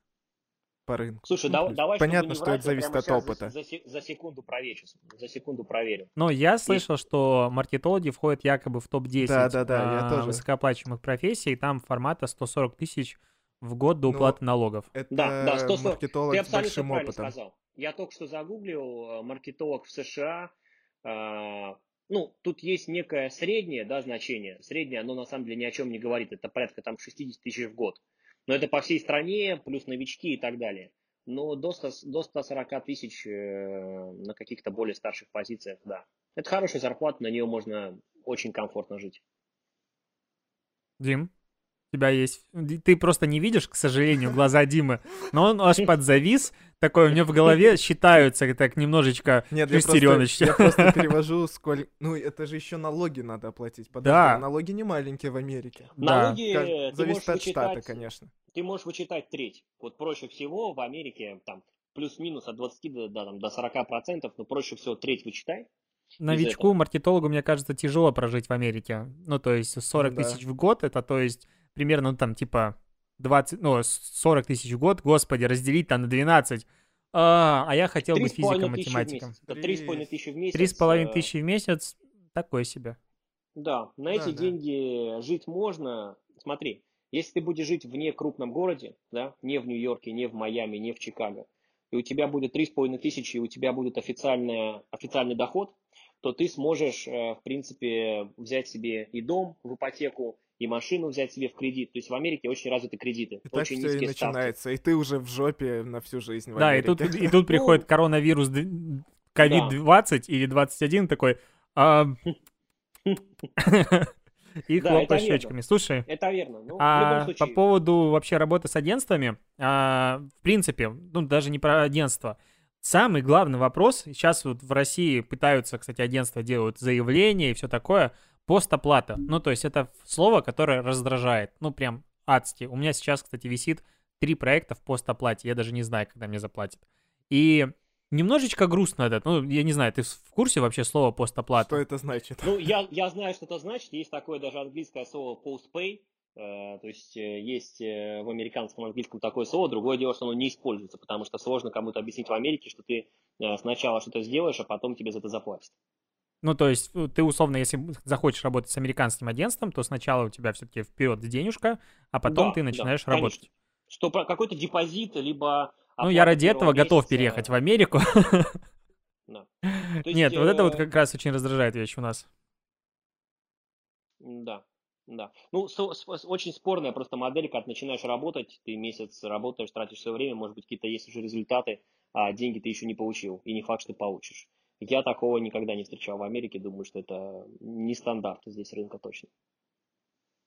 По рынку. Слушай, ну, давай, Понятно, что это зависит от опыта. За, за, за секунду проверю. За секунду проверю. Но я слышал, и... что маркетологи входят якобы в топ-10 да, да, да, я тоже. высокооплачиваемых профессий, и там формата 140 тысяч в год до уплаты Но налогов. Это да, да, 140. маркетолог Ты абсолютно с большим правильно опытом. сказал. Я только что загуглил э, маркетолог в США. Ну, тут есть некое среднее да, значение. Среднее, оно на самом деле ни о чем не говорит. Это порядка там 60 тысяч в год. Но это по всей стране, плюс новички и так далее. Но до, 100, до 140 тысяч э, на каких-то более старших позициях, да. Это хорошая зарплата, на нее можно очень комфортно жить. Дим? Тебя есть. Ты просто не видишь, к сожалению, глаза Димы, но он аж подзавис, такой у него в голове считаются так немножечко Нет, шестереночки. Я, просто, я просто перевожу, сколько... Ну, это же еще налоги надо оплатить. Подожди, да. Налоги не маленькие в Америке. Налоги да. ты Зависит от вычитать, штата, конечно. Ты можешь вычитать треть. Вот проще всего в Америке там плюс-минус от 20 до, до, там, до 40 процентов, но проще всего треть вычитай. Новичку, маркетологу, мне кажется, тяжело прожить в Америке. Ну, то есть 40 ну, да. тысяч в год, это то есть примерно, ну, там, типа, 20, ну, 40 тысяч в год, господи, разделить там на 12. А, а я хотел быть физиком-математиком. Три с половиной тысячи в месяц. Три с половиной тысячи в месяц, такое себе. Да, на эти да, деньги да. жить можно. Смотри, если ты будешь жить вне крупном городе, да, не в Нью-Йорке, не в Майами, не в Чикаго, и у тебя будет три с половиной тысячи, и у тебя будет официальный, официальный доход, то ты сможешь, э, в принципе, взять себе и дом в ипотеку, и машину взять себе в кредит. То есть в Америке очень развиты кредиты. И очень так все и начинается. Ставки. И ты уже в жопе на всю жизнь в Да, и тут, и тут приходит ну, коронавирус COVID-20 или 21 такой... А, и хлопаешь щечками. Слушай, это верно. Ну, а по поводу вообще работы с агентствами, а, в принципе, ну даже не про агентство. Самый главный вопрос, сейчас вот в России пытаются, кстати, агентства делают заявления и все такое, Постоплата. Ну, то есть это слово, которое раздражает. Ну, прям адски. У меня сейчас, кстати, висит три проекта в постоплате. Я даже не знаю, когда мне заплатят. И немножечко грустно это. Ну, я не знаю, ты в курсе вообще слова постоплата? Что это значит? Ну, я, я знаю, что это значит. Есть такое даже английское слово postpay. Э, то есть э, есть э, в американском английском такое слово, другое дело, что оно не используется, потому что сложно кому-то объяснить в Америке, что ты сначала что-то сделаешь, а потом тебе за это заплатят. Ну, то есть ты условно, если захочешь работать с американским агентством, то сначала у тебя все-таки вперед денежка, а потом да, ты начинаешь да, работать. Конечно. Что какой-то депозит, либо... Ну, я ради этого месяца... готов переехать в Америку. Да. Есть, Нет, вот это вот э, как раз очень раздражает вещь у нас. Да, да. Ну, с, с, очень спорная просто модель, как начинаешь работать, ты месяц работаешь, тратишь свое время, может быть, какие-то есть уже результаты, а деньги ты еще не получил, и не факт, что получишь. Я такого никогда не встречал в Америке, думаю, что это не стандарт здесь рынка точно.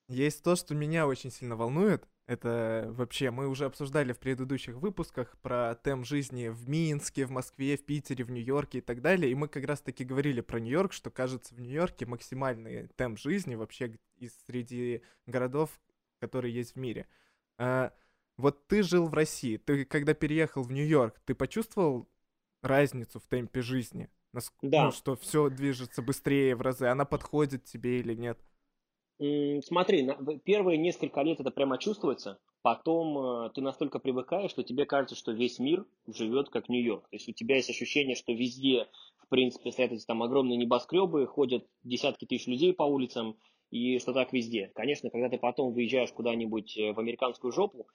Есть то, что меня очень сильно волнует. Это вообще, мы уже обсуждали в предыдущих выпусках про темп жизни в Минске, в Москве, в Питере, в Нью-Йорке и так далее. И мы как раз-таки говорили про Нью-Йорк, что, кажется, в Нью-Йорке максимальный темп жизни вообще из среди городов, которые есть в мире. А, вот ты жил в России, ты когда переехал в Нью-Йорк, ты почувствовал разницу в темпе жизни? Наск... Да. Ну, что все движется быстрее в разы. Она подходит тебе или нет? Смотри, первые несколько лет это прямо чувствуется. Потом э, ты настолько привыкаешь, что тебе кажется, что весь мир живет как Нью-Йорк. То есть у тебя есть ощущение, что везде, в принципе, стоят эти там огромные небоскребы, ходят десятки тысяч людей по улицам, и что так везде. Конечно, когда ты потом выезжаешь куда-нибудь э, в американскую жопу,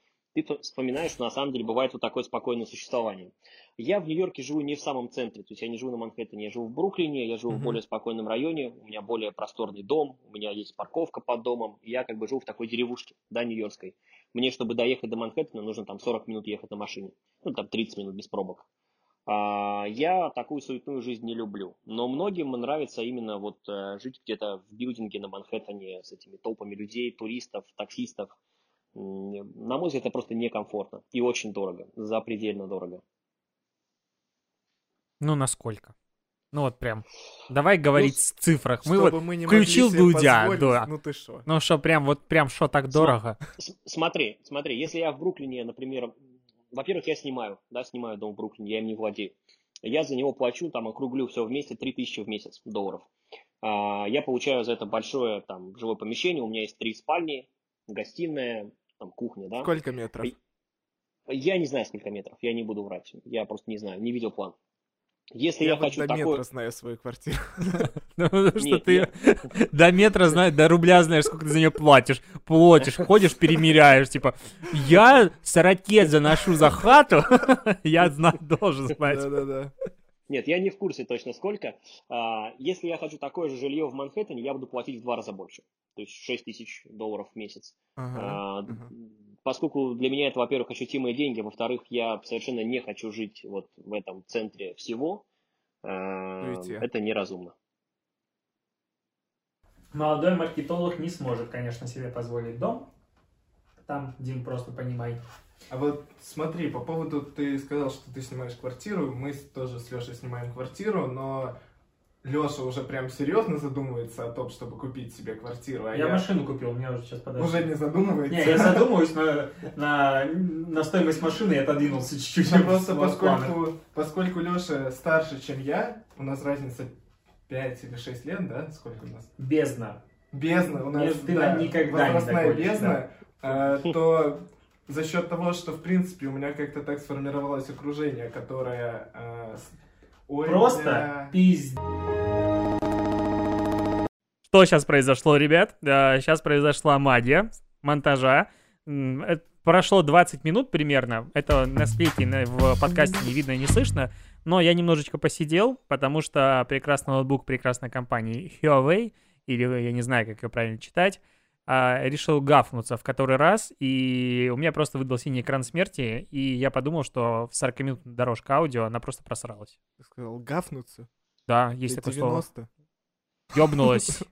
ты вспоминаешь, что на самом деле бывает вот такое спокойное существование. Я в Нью-Йорке живу не в самом центре, то есть я не живу на Манхэттене, я живу в Бруклине, я живу uh-huh. в более спокойном районе, у меня более просторный дом, у меня есть парковка под домом, и я как бы живу в такой деревушке, да, нью-йоркской. Мне, чтобы доехать до Манхэттена, нужно там 40 минут ехать на машине, ну там 30 минут без пробок. А, я такую суетную жизнь не люблю, но многим нравится именно вот э, жить где-то в билдинге на Манхэттене с этими толпами людей, туристов, таксистов, на мой взгляд, это просто некомфортно и очень дорого, запредельно дорого. Ну, насколько? Ну вот прям. Давай говорить с цифрах. Мы Чтобы вот мы не включил могли себе Дудя, да. Ну ты шо? Ну что, прям вот прям что так дорого? С- Смотри, смотри, если я в Бруклине, например, во-первых, я снимаю, да, снимаю дом в Бруклине, я им не владею. Я за него плачу, там, округлю все вместе, 3000 в месяц долларов. А, Я получаю за это большое, там, жилое помещение, у меня есть три спальни, гостиная, там, кухня, да. Сколько метров? Я не знаю, сколько метров, я не буду врать, я просто не знаю, не видел план. Если я, Я вот хочу до такой... метра знаю свою квартиру. Ну, потому что ты до метра знаешь, до рубля знаешь, сколько ты за нее платишь. Платишь, ходишь, перемеряешь. Типа, я сорокет заношу за хату, я должен знать. Да-да-да. Нет, я не в курсе точно сколько. А, Если я хочу такое же жилье в Манхэттене, я буду платить в два раза больше. То есть 6 тысяч долларов в месяц. Ага, А, ага. Поскольку для меня это, во-первых, ощутимые деньги, во-вторых, я совершенно не хочу жить вот в этом центре всего. а, Уйти. Это неразумно. Молодой маркетолог не сможет, конечно, себе позволить дом. Там, Дим, просто понимай. А вот смотри, по поводу, ты сказал, что ты снимаешь квартиру, мы тоже с Лешей снимаем квартиру, но Леша уже прям серьезно задумывается о том, чтобы купить себе квартиру, а я, машину купил, мне уже сейчас уже не задумывается. Не, я задумываюсь на, на, на стоимость машины и отодвинулся чуть-чуть. Ну, просто поскольку, поскольку Леша старше, чем я, у нас разница 5 или 6 лет, да? Сколько у нас? Бездна. Бездна у нас, ты да, никогда не возрастная догонишь, бездна, а, то за счет того, что, в принципе, у меня как-то так сформировалось окружение, которое... с- ой, Просто бля. пиздец. Что сейчас произошло, ребят? Сейчас произошла магия монтажа. Э, Прошло 20 минут примерно. Это на на- в подкасте не видно и не слышно. Но я немножечко посидел, потому что прекрасный ноутбук прекрасной компании Huawei, или я не знаю, как ее правильно читать, а, решил гафнуться в который раз, и у меня просто выдал синий экран смерти, и я подумал, что в 40-минутная дорожка аудио она просто просралась. Ты сказал, гафнуться? Да, есть Ты такое слово. 90? Ёбнулась.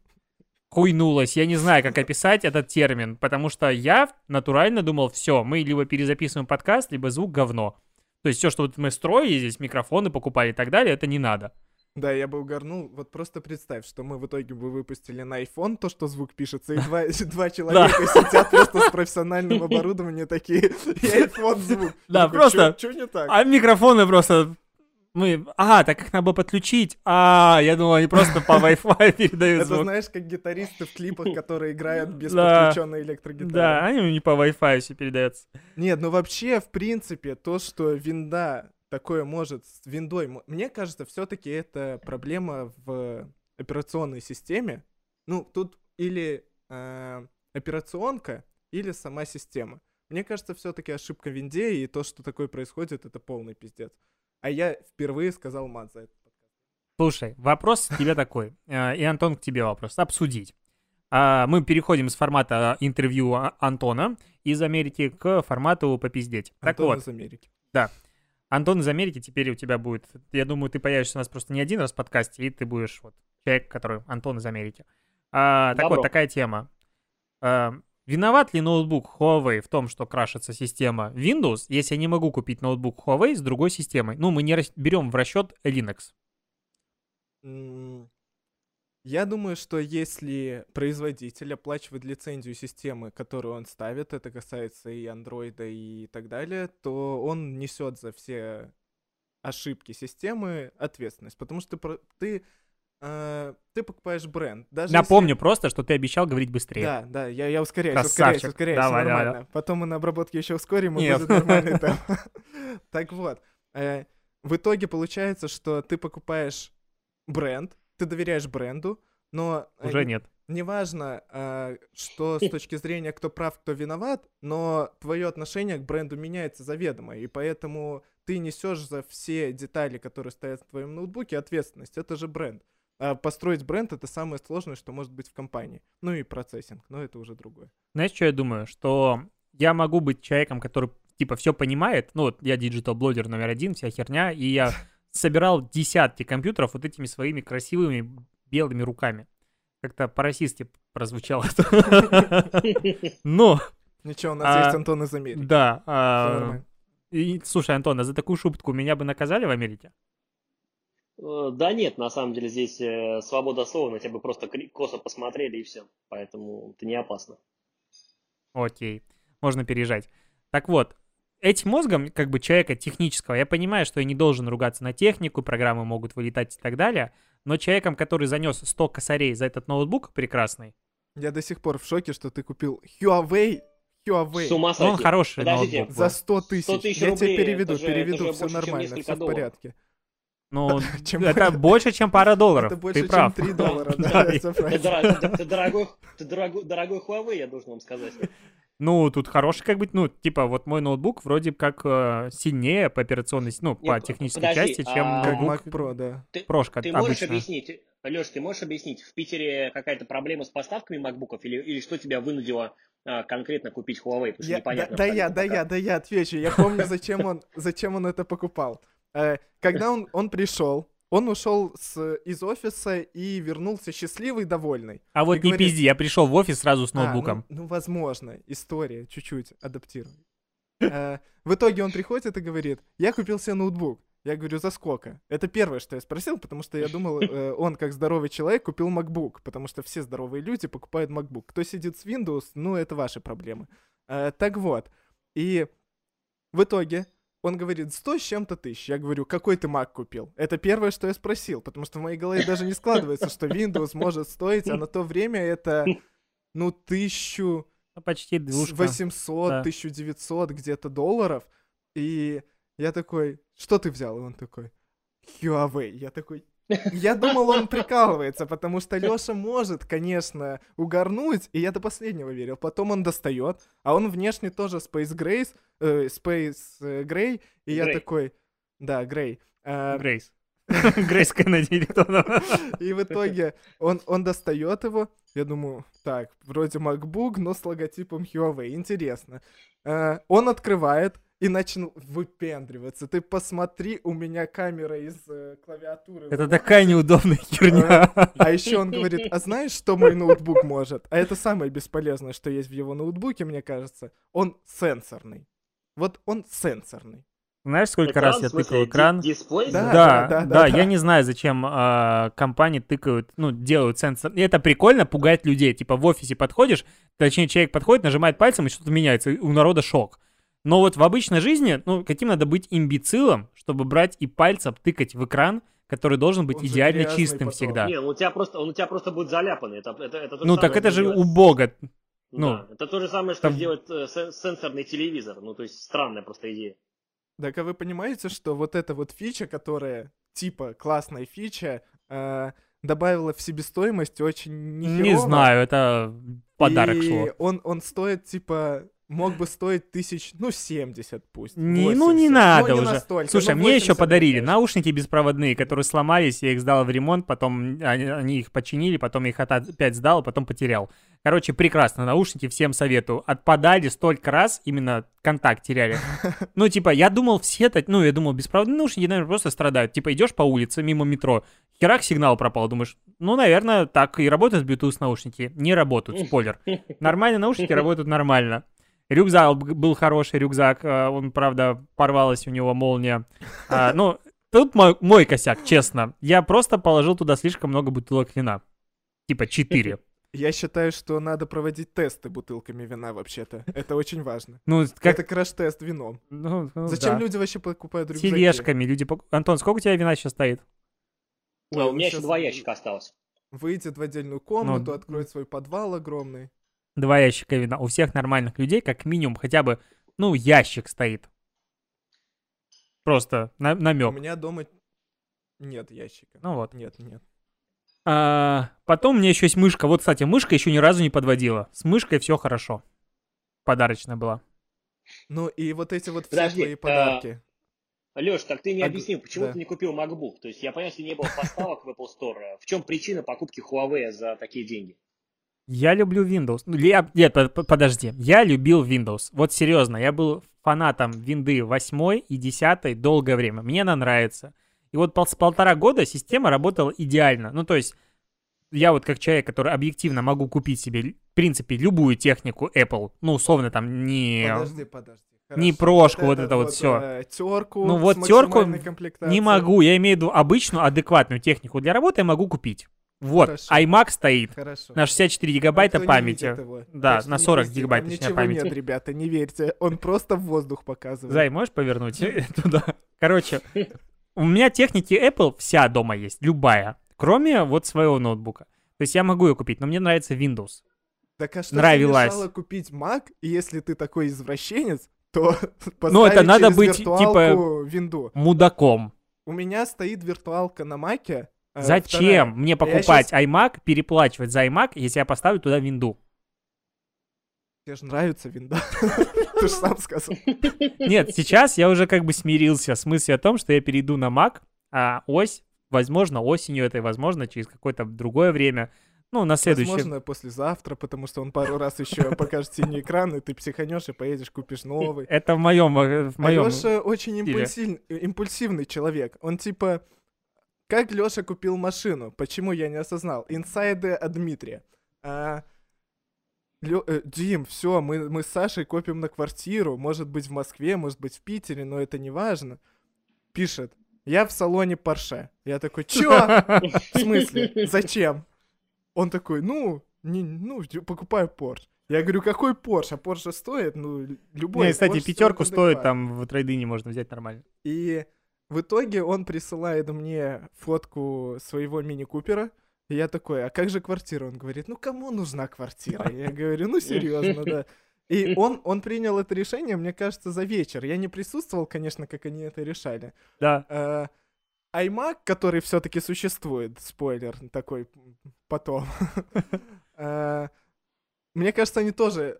Хуйнулась. Я не знаю, как описать этот термин, потому что я натурально думал, все, мы либо перезаписываем подкаст, либо звук говно. То есть все, что вот мы строили здесь, микрофоны покупали и так далее, это не надо. Да, я бы угорнул. Вот просто представь, что мы в итоге бы выпустили на iPhone то, что звук пишется, и два, два человека сидят просто с профессиональным оборудованием такие, и iPhone звук. Да, просто- Что не так? А микрофоны просто... Мы... А, так их надо было подключить. А, я думал, они просто по Wi-Fi передают Это звук. знаешь, как гитаристы в клипах, которые играют без Да. подключенной электрогитары. Да, они не по Wi-Fi все передается. Нет, ну вообще, в принципе, то, что винда такое может с виндой, мне кажется, все-таки это проблема в операционной системе. Ну, тут или э, операционка, или сама система. Мне кажется, все-таки ошибка в винде, и то, что такое происходит, это полный пиздец. А я впервые сказал мат за это. Слушай, вопрос тебе такой, э, и Антон к тебе вопрос, обсудить. А, Мы переходим с формата интервью А- Антона из Америки к формату попиздеть. Так Антон вот, из Америки. Антон из Америки теперь у тебя будет, я думаю, ты появишься у нас просто не один раз в подкасте, и ты будешь вот человек, который Антон из Америки. А, так вот, такая тема. А, Виноват ли ноутбук Huawei в том, что крашится система Windows, если я не могу купить ноутбук Huawei с другой системой? Ну, мы не берем в расчет Linux. Я думаю, что если производитель оплачивает лицензию системы, которую он ставит, это касается и андроида и так далее, то он несет за все ошибки системы ответственность, потому что ты э, ты покупаешь бренд. Даже если- Напомню просто, что ты обещал говорить быстрее. Да, да, я, я ускоряюсь, Красавчик. ускоряюсь, ускоряюсь, Давай, всё давай, нормально. Потом мы на обработке еще ускорим, и Нет. будет нормальный темп. Так вот, э, в итоге получается, что ты покупаешь бренд, ты доверяешь бренду, но э, Уже нет. неважно, э, что с точки зрения кто прав, кто виноват, но твое отношение к бренду меняется заведомо, и поэтому ты несешь за все детали, которые стоят в твоем ноутбуке, ответственность. Это же бренд. А построить бренд это самое сложное, что может быть в компании. Ну и процессинг, но это уже другое. Знаешь, что я думаю? Что я могу быть человеком, который, типа, все понимает. Ну, вот я диджитал-блогер номер один, вся херня, и я собирал десятки компьютеров вот этими своими красивыми белыми руками. Как-то по-российски прозвучало. Но, Ничего, у нас А, есть Антон из Америки. да. А, Слушай, Антон, а за такую шутку меня бы наказали в Америке? Э, Да нет, на самом деле здесь э, свобода слова, на тебя бы просто косо посмотрели и все. Поэтому это не опасно. Окей, можно переезжать. Так вот, этим мозгом, как бы человека технического, я понимаю, что я не должен ругаться на технику, программы могут вылетать и так далее, но человеком, который занес 100 косарей за этот ноутбук прекрасный, Я до сих пор в шоке, что ты купил Huawei. Huawei. С ума ну, он сойти. хороший Подождите, ноутбук. За был. 100 тысяч. 100 тысяч Я рублей, тебе переведу, же- переведу, все больше, нормально, все в порядке. Ну, Чем это больше, чем пара долларов. Это больше, Ты прав. чем 3 доллара, Ты, дорогой Huawei, я должен вам сказать. Ну, тут хороший, как бы, ну, типа, вот мой ноутбук вроде как э, сильнее по операционной, ну, по Нет, технической подожди, части, чем а- Как ноутбук Mac Pro, да. Ты, прошка ты можешь обычно. объяснить, Леш, ты можешь объяснить, в Питере какая-то проблема с поставками макбуков или, или что тебя вынудило а, конкретно купить Huawei? Потому что Я- да, непонятно да я, абсолютно да я, да я отвечу. Я помню, зачем он, зачем он это покупал. Э, Когда он, он пришел, он ушел с, из офиса и вернулся счастливый, довольный. А вот и не говорит- пизди, я пришел в офис сразу с А, ну- ноутбуком. ну, возможно, история чуть-чуть адаптируем. Э, В итоге он приходит и говорит, я купил себе ноутбук. Я говорю, за сколько? Это первое, что я спросил, потому что я думал, э, он как здоровый человек купил MacBook, потому что все здоровые люди покупают MacBook. Кто сидит с Windows, ну, это ваши проблемы. Э, Так вот, и в итоге он говорит, 100 с чем-то тысяч. Я говорю, какой ты Mac купил? Это первое, что я спросил, потому что в моей голове даже не складывается, что Windows может стоить, а на то время это, ну, тысячу... Ну, почти двушка. 800, да. 1900 где-то долларов. И я такой, что ты взял? И он такой, Huawei. Я такой, я думал, он прикалывается, потому что Леша может, конечно, угорнуть, и я до последнего верил. Потом он достает, а он внешне тоже Space Grace, э, Space э, Gray, и я Грей. такой, да, Грей. А, Грейс. Грейс Кеннеди или кто там. и в итоге он, он достает его. Я думаю, так, вроде MacBook, но с логотипом Huawei. Интересно. Э, он открывает и начал выпендриваться. Ты посмотри, у меня камера из э, клавиатуры. Это такая неудобная херня. А еще он говорит, а знаешь, что мой ноутбук может? А это самое бесполезное, что есть в его ноутбуке, мне кажется. Он сенсорный. Вот он сенсорный. Знаешь, сколько Экран, раз я смысле, тыкал экран? Дисплей? Да, Да, да, да, да, я не знаю, зачем а, компании тыкают, ну, делают сенсор. И это прикольно, пугает людей. Типа в офисе подходишь, точнее, человек подходит, нажимает пальцем, и что-то меняется, и у народа шок. Но вот в обычной жизни, ну, каким надо быть имбецилом, чтобы брать и пальцем тыкать в экран, который должен быть Он идеально чистым потом. всегда. Не, он у тебя просто, он у тебя просто будет заляпанный. Это, это, это то Ну, так это же делать- убого. ну, Да, это то же самое, что там- сделать э, сен- сенсорный телевизор. Ну, то есть странная просто идея. Так а вы понимаете, что вот эта вот фича, которая типа классная фича, э, добавила в себестоимость очень Не нехерово. знаю, это подарок и шло. он, он стоит, типа, мог бы стоить тысяч, ну, 70 пусть. Не, ну не 80. надо Ну, не уже. настолько, Слушай, ну, мне еще 80, подарили конечно. наушники беспроводные, которые сломались, я их сдал в ремонт, потом они, они их починили, потом я их от- опять сдал, потом потерял. Короче, прекрасно, наушники всем советую. Отпадали столько раз, именно контакт теряли. Ну, типа, я думал, все так, ну, я думал, беспроводные наушники, наверное, просто страдают. Типа, идешь по улице, мимо метро, херак сигнал пропал, думаешь, ну, наверное, так и работают Bluetooth наушники. Не работают, спойлер. Нормальные наушники работают нормально. Рюкзак был хороший рюкзак, а, он, правда, порвалась у него молния. А, ну, тут мой, мой косяк, честно. Я просто положил туда слишком много бутылок вина. Типа 4. Я считаю, что надо проводить тесты бутылками вина, вообще-то. Это очень важно. Ну, как... Это краш-тест вином. ну, ну, Зачем да. люди вообще покупают рюкзаки? Тележками люди... пок- Антон, сколько у тебя вина сейчас стоит? Ой, у меня еще щас два ящика осталось. Выйдет в отдельную комнату, Ну, откроет свой подвал огромный. Два ящика вина. У всех нормальных людей как минимум хотя бы, ну, ящик стоит. Просто на- У намек. меня дома нет ящика. Ну вот. Нет, нет. А, потом у меня еще есть мышка. Вот, кстати, мышка еще ни разу не подводила. С мышкой все хорошо. Подарочная была. Ну и вот эти вот все Подожди, твои а, подарки. Леш, так ты мне А, объясни, почему да. ты не купил MacBook? То есть я понимаю, что не было поставок в Apple Store. В чем причина покупки Huawei за такие деньги? Я люблю Windows. Ну, я, нет, по- по- подожди. Я любил Windows. Вот серьезно, я был фанатом винды 8 и 10 долгое время. Мне она нравится. И вот пол- с полтора года система работала идеально. Ну, то есть, я вот как человек, который объективно могу купить себе, в принципе, любую технику Apple, ну, условно, там, не... Подожди, подожди. не Хорошо, прошку, вот это вот всё. э, Терку. Ну вот комплектацией. Не могу, я имею в виду обычную, адекватную технику для работы я могу купить. Вот, Хорошо. iMac стоит Хорошо. на 64 гигабайта не памяти. Да, что на не 40 пизди, гигабайт, точнее, ничего памяти. нет, ребята, не верьте. Он просто в воздух показывает. Зай, можешь повернуть туда? Короче, у меня техники Apple вся дома есть, любая, кроме вот своего ноутбука. То есть я могу ее купить, но мне нравится Windows. Так а что нравилось. тебе купить Mac, если ты такой извращенец, то Ну, это надо быть, виртуалку винду. Мудаком. У меня стоит виртуалка на Маке. Э, Зачем вторая. мне Я покупать iMac, переплачивать за iMac, если я поставлю туда винду? Тебе же нравится винда. Ты же сам сказал. Нет, сейчас я уже как бы смирился с мыслью о том, что я перейду на Mac, а ось, возможно, осенью это, и возможно, через какое-то другое время, ну, на следующее... Возможно, послезавтра, потому что он пару раз еще покажет синий экран, и ты психанешь и поедешь, купишь новый. Это в моем, в моем... Леша очень стиле. импульсив- импульсивный человек. Он типа... Как Леша купил машину? Почему я не осознал? Инсайды от Дмитрия. А, Лё- э, Дим, все, мы, мы с Сашей копим на квартиру. Может быть в Москве, может быть в Питере, но это не важно. Пишет. Я в салоне Порше. Я такой, чё? В смысле? Зачем? Он такой, ну, не, ну, покупаю Порш. Я говорю, какой Порш? А Порш же стоит, ну, любой. Не, кстати, пятерку стоит, там в трейдине можно взять нормально. И в итоге он присылает мне фотку своего мини-купера. И я такой, а как же квартира? Он говорит, ну кому нужна квартира? Я говорю, ну серьезно, да. И он, он принял это решение, мне кажется, за вечер. Я не присутствовал, конечно, как они это решали. Да. Э, iMac, который все-таки существует, спойлер такой потом. э, Мне кажется, они тоже.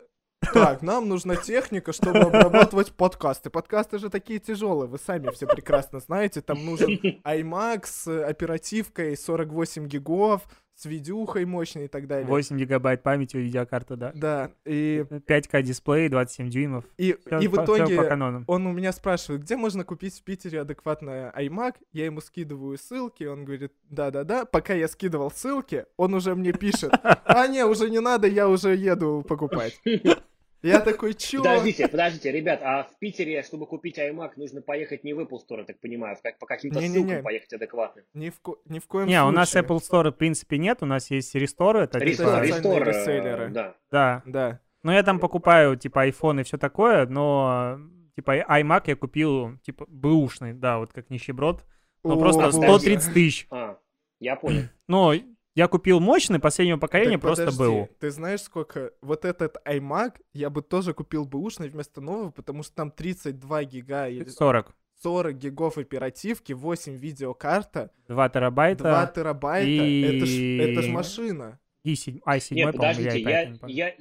Так, нам нужна техника, чтобы обрабатывать подкасты. Подкасты же такие тяжелые, вы сами все прекрасно знаете. Там нужен iMac с оперативкой 48 гигов, с видюхой мощной и так далее. 8 гигабайт памяти у видеокарты, да. Да, и, 5К дисплей, 27 дюймов. и, Всё и в по- итоге по канонам. он у меня спрашивает, где можно купить в Питере адекватный iMac. Я ему скидываю ссылки, он говорит, да-да-да. Пока я скидывал ссылки, он уже мне пишет, а не, уже не надо, я уже еду покупать. Я такой, чё? Подождите, подождите, ребят, а в Питере, чтобы купить iMac, нужно поехать не в Apple Store, я так понимаю, как, по каким-то Не-не-не. ссылкам поехать адекватно. Ни в, ко- ни в коем Не, у нас случае. Apple Store в принципе нет, у нас есть Restore, это Рестор, типа- Рестор, э, реселлеры. да. Да. Да. Но я там покупаю, типа, iPhone и все такое, но, типа, iMac я купил, типа, бэушный, да, вот как нищеброд. Но О, просто боже. 130 тысяч. А, я понял. Но я купил мощный последнего поколения, Так просто подожди, БУ. Ты знаешь, сколько... Вот этот iMac я бы тоже купил бэушный вместо нового, потому что там 32 гига или 40. 40 гигов оперативки, 8 видеокарта, 2 терабайта. 2 терабайта. Это ж, и- это ж машина. И 7, i7, Нет, по-моему, подождите, я, i5, не помню. я,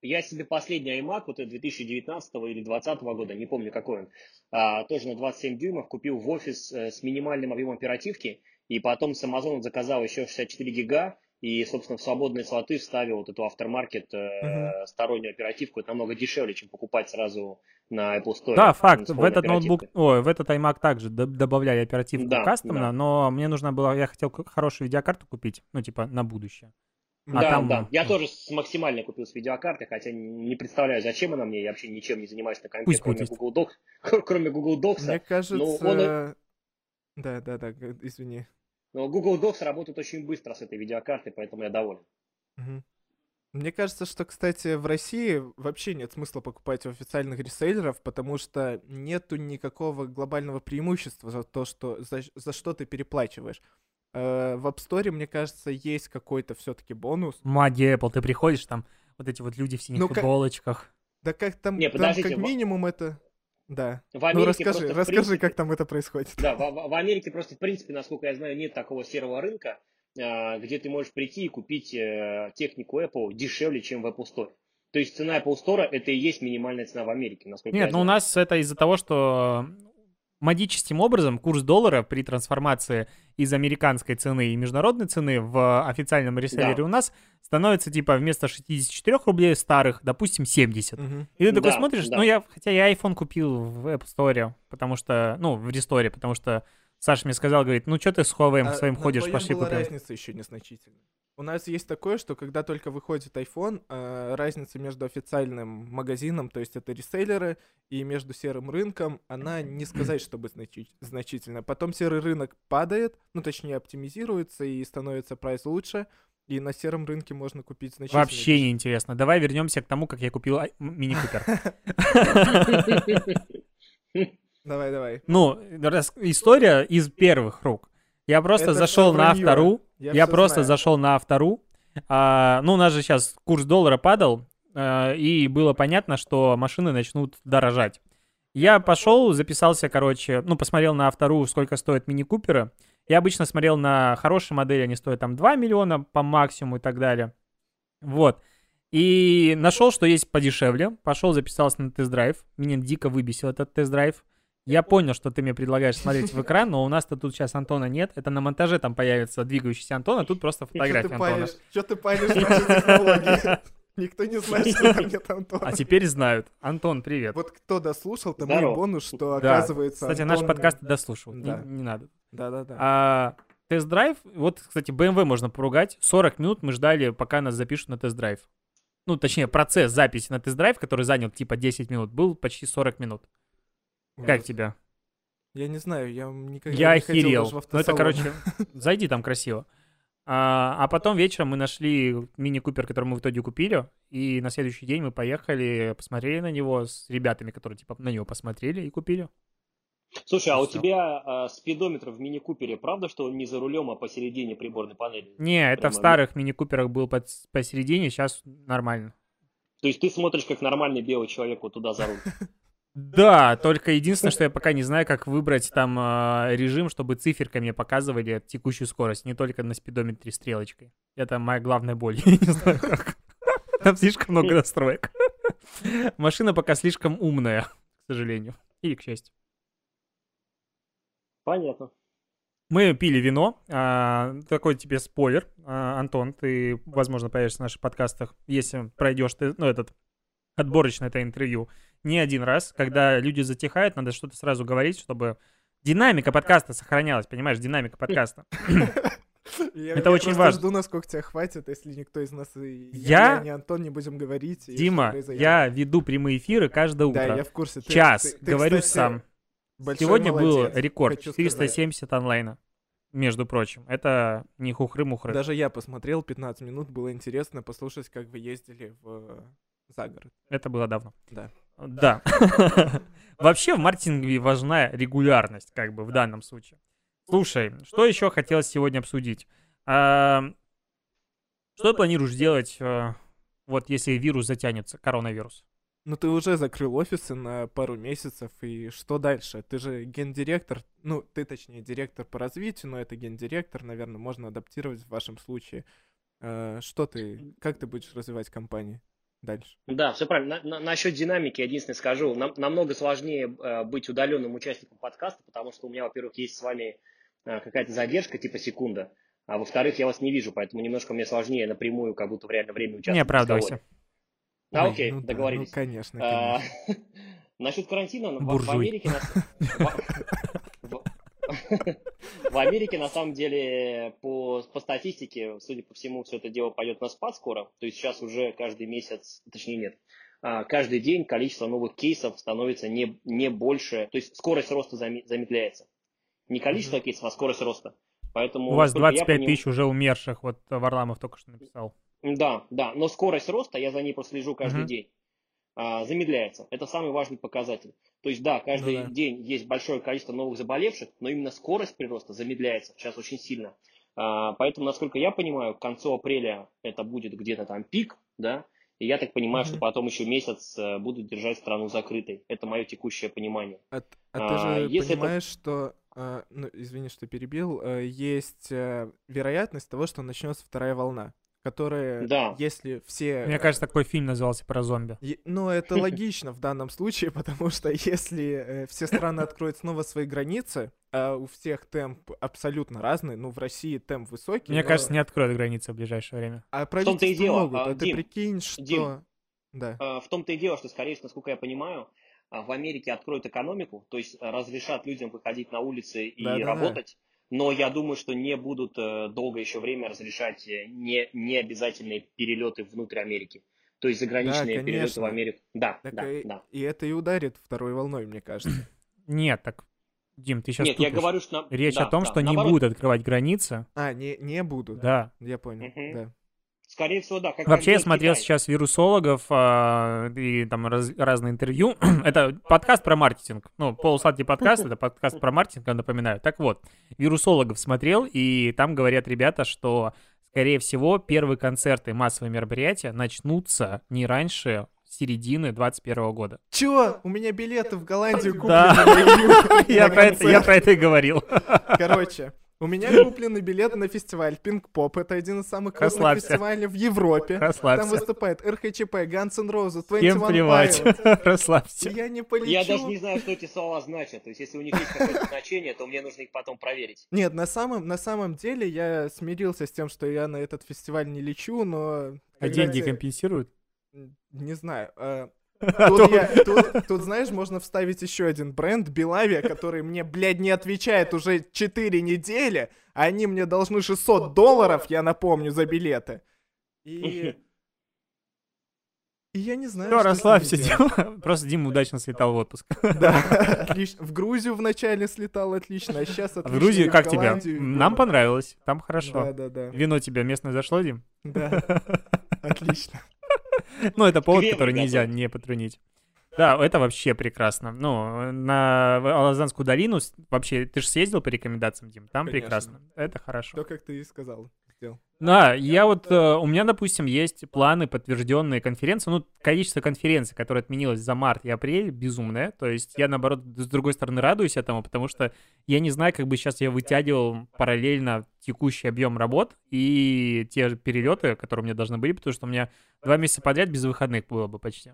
я себе последний iMac, вот это 2019 или 2020 года, не помню какой он, а, тоже на 27 дюймов купил в офис э, с минимальным объемом оперативки, и потом с Amazon заказал еще 64 гига, и, собственно, в свободные слоты вставил вот эту автормаркет э, стороннюю оперативку. Это намного дешевле, чем покупать сразу на Apple Store. Да, факт. В этот ноутбук, ой, в этот iMac также д- добавляли оперативку Да, кастомно, да. но мне нужно было, я хотел хорошую видеокарту купить, ну, типа, на будущее. А да, там, да. Я ну. тоже с максимальной купил с видеокартой, хотя не представляю, зачем она мне. Я вообще ничем не занимаюсь на Пусть кроме будет. Google Docs. Кроме Google Docs. Мне кажется... ну, он Да, да, да, извини. Но Google Docs работает очень быстро с этой видеокартой, поэтому я доволен. Мне кажется, что, кстати, в России вообще нет смысла покупать у официальных реселлеров, потому что нету никакого глобального преимущества за то, что за, за что ты переплачиваешь. Э, в App Store, мне кажется, есть какой-то все-таки бонус. Магия Apple, ты приходишь, там вот эти вот люди в синих Ну, как- футболочках. Да как там, Не, там подождите, как минимум это... Да. В ну Америке расскажи, просто, расскажи, принципе- как там это происходит. Да, в, в- Америке просто, в принципе, насколько я знаю, нет такого серого рынка, а, где ты можешь прийти и купить э, технику Apple дешевле, чем в Apple Store. То есть цена Apple Store это и есть минимальная цена в Америке, насколько Нет, я ну у знаю. нас это из-за того, что магическим образом курс доллара при трансформации из американской цены и международной цены в официальном реселлере Да. у нас становится типа вместо 64 рублей старых, допустим, 70. Мгм. И ты такой Да, смотришь, да. ну я, хотя я iPhone купил в App Store, потому что, ну, в Ресторе, потому что Саша мне сказал, говорит, ну что ты с Huawei А своим ходишь, пошли купим. разница еще незначительная. У нас есть такое, что когда только выходит iPhone, э, разница между официальным магазином, то есть это реселлеры, и между серым рынком, она не сказать, чтобы значи- значительно. Потом серый рынок падает, ну точнее оптимизируется и становится прайс лучше, и на сером рынке можно купить значительно Вообще дешевле. не интересно. Давай вернемся к тому, как я купил мини-купер. Давай, давай. Ну, история из первых рук. Я просто Это зашел на автору. Я Я просто знаю. зашел на автору. А, ну, у нас же сейчас курс доллара падал, а, и было понятно, что машины начнут дорожать. Я пошел, записался, короче, ну, посмотрел на автору, сколько стоят мини-куперы. Я обычно смотрел на хорошие модели, они стоят там 2 миллиона по максимуму и так далее. Вот. И нашел, что есть подешевле. Пошел, записался на тест-драйв. Меня дико выбесил этот тест-драйв. Я понял, что ты мне предлагаешь смотреть в экран, но у нас-то тут сейчас Антона нет. Это на монтаже там появится двигающийся Антон, а тут просто фотография Антона. Чё ты палишь наши технологии? Никто не знает, что там нет Антона. А теперь знают. Антон, привет. Вот кто дослушал, то мой бонус, что оказывается Кстати, наш подкаст дослушивают. Да. Не, надо. Да-да-да. А, тест-драйв, вот, кстати, BMW можно поругать. 40 минут мы ждали, пока нас запишут на тест-драйв. Ну, точнее, процесс записи на тест-драйв, который занял типа 10 минут, был почти 40 минут. Как тебе? Я не знаю, я никогда Я не ходил охерел. даже в Ну, это, короче, зайди там красиво. А, а потом вечером мы нашли мини-купер, который мы в итоге купили, и на следующий день мы поехали, посмотрели на него с ребятами, которые типа на него посмотрели и купили. Слушай, а у тебя а, спидометр в мини-купере, правда, что он не за рулем, а посередине приборной панели? Не, это в Прямо старых мини-куперах был под- посередине, сейчас нормально. То есть ты смотришь, как нормальный белый человек вот туда за руль. Да, только единственное, что я пока не знаю, как выбрать там а, режим, чтобы циферками показывали текущую скорость, не только на спидометре стрелочкой. Это моя главная боль. Я не знаю как. Там слишком много настроек. Машина пока слишком умная, к сожалению. И к счастью. Понятно. Мы пили вино. а, такой тебе спойлер. А, Антон, ты, возможно, появишься в наших подкастах, если пройдешь ты, ну, этот отборочное это интервью не один раз. Когда люди затихают, надо что-то сразу говорить, чтобы динамика подкаста сохранялась, понимаешь, динамика подкаста. Я- Это я очень важно. жду, насколько тебя хватит, если никто из нас, и Я- я, ни Антон не будем говорить. Дима, я веду прямые эфиры каждое Да, утро. я в курсе. Ты- Час, ты- ты, говорю кстати, сам. Сегодня был рекорд, хочу сказать. 470 онлайна, между прочим. Это не хухры-мухры. Даже я посмотрел 15 минут, было интересно послушать, как вы ездили в за город. Это было давно. Да. Да. Вообще в маркетинге важна регулярность, как бы в данном случае. Слушай, что еще хотелось сегодня обсудить? А, Что ты планируешь делать, э, вот если вирус затянется, коронавирус? Ну ты уже закрыл офисы на пару месяцев, и что дальше? Ты же гендиректор, ну ты точнее директор по развитию, но это гендиректор, наверное, можно адаптировать в вашем случае. Э, Что ты, как ты будешь развивать компанию дальше? Да, все правильно. На- на- насчет динамики единственное скажу. Нам, намного сложнее э, быть удаленным участником подкаста, потому что у меня, во-первых, есть с вами э, какая-то задержка, типа секунда. А во-вторых, я вас не вижу, поэтому немножко мне сложнее напрямую, как будто в реальном времени участвовать Не оправдывайся. А, Ой, окей, ну да, договорились. Ну, конечно, А, конечно. Насчет карантина, в- в Буржуй. Америке нас- в- Америке, на самом деле, по, по статистике, судя по всему, все это дело пойдет на спад скоро. То есть сейчас уже каждый месяц, точнее нет, а, каждый день количество новых кейсов становится не, не больше, то есть скорость роста заме- замедляется. Не количество кейсов, а скорость роста. Поэтому, У вас насколько я 25 поним- тысяч уже умерших, вот Варламов только что написал. Да, да, но скорость роста, я за ней просто слежу каждый Мгм. день, замедляется. Это самый важный показатель. То есть, да, каждый Ну да. день есть большое количество новых заболевших, но именно скорость прироста замедляется сейчас очень сильно. А, Поэтому, насколько я понимаю, к концу апреля это будет где-то там пик, да, и я так понимаю, Мгм. что потом еще месяц э, будут держать страну закрытой. Это мое текущее понимание. А, а а, ты же если это- понимаешь, что, э, ну, извини, что перебил, э, есть э, вероятность того, что начнется вторая волна, которая, Да. если все... Мне кажется, такой фильм назывался про зомби. Е- Ну, это логично в данном случае, потому что если э, все страны откроют снова свои границы, а у всех темп абсолютно разный, ну, в России темп высокий, Мне но- кажется, не откроют границы в ближайшее время. а том-то и правительства дело, могут, а, а, ты Дим, прикинь, что... Дим. Да. Э, В том-то и дело, что, скорее всего, насколько я понимаю, а, в Америке откроют экономику, то есть э, разрешат людям выходить на улицы и Да-да-да. работать, но я думаю, что не будут э, долго еще время разрешать э, не, не обязательные перелеты внутрь Америки. То есть заграничные Да, перелеты в. Америку. Да, Так да, и, да. и это и ударит второй волной, мне кажется. Нет, так, Дим, ты сейчас Нет, я говорю, что... Речь да, о том, да, что не наоборот, будут открывать границы. А, не, не буду. Да. Я понял, Мгм. да. Скорее всего, да. Как Вообще, я смотрел Китай. сейчас вирусологов а, и там раз- разные интервью. это подкаст про маркетинг. Ну, полусладкий подкаст, это подкаст про маркетинг, я напоминаю. Так вот, вирусологов смотрел, и там говорят ребята, что, скорее всего, первые концерты, массовые мероприятия начнутся не раньше середины 21 года. Чё? У меня билеты в Голландию куплены. Да. Я на про это, я концерт. про это и говорил. Короче, у меня куплены билеты на фестиваль Pop. Это один из самых крупных Расслабься. фестивалей в Европе. Там Расслабься. выступает РХЧП, Guns N' Roses, 21 Всем плевать. Расслабься. Я не полечу. Я даже не знаю, что эти слова значат. То есть, если у них есть какое-то значение, то мне нужно их потом проверить. Нет, на самом, на самом деле я смирился с тем, что я на этот фестиваль не лечу, но... А когда деньги компенсируют? Не знаю. А, Тут, я- тут- тут, знаешь, можно вставить еще один бренд, Белавия, который мне, блядь, не отвечает уже 4 недели, а они мне должны 600 долларов, я напомню, за билеты. И... И я не знаю, Все, расслабься. Дима. Просто Дима удачно слетал в отпуск. Да, отлично. В Грузию вначале слетал отлично, а сейчас В Грузию как тебе? Нам понравилось. Там хорошо. Да-да-да. Вино тебе местное зашло, Дим? Да, отлично. Ну, это повод, который нельзя не потрунить. Да, это вообще прекрасно. Ну, на Алазанскую долину вообще, ты же съездил по рекомендациям, Дим? Там Конечно. прекрасно. Это хорошо. То, как ты и сказал, сделал. Да, я вот, э, у меня, допустим, есть планы, подтвержденные конференции. Ну, количество конференций, которое отменилось за март и апрель, безумное. То есть я, наоборот, с другой стороны радуюсь этому, потому что я не знаю, как бы сейчас я вытягивал параллельно текущий объем работ и те же перелеты, которые у меня должны были, потому что у меня два месяца подряд без выходных было бы почти.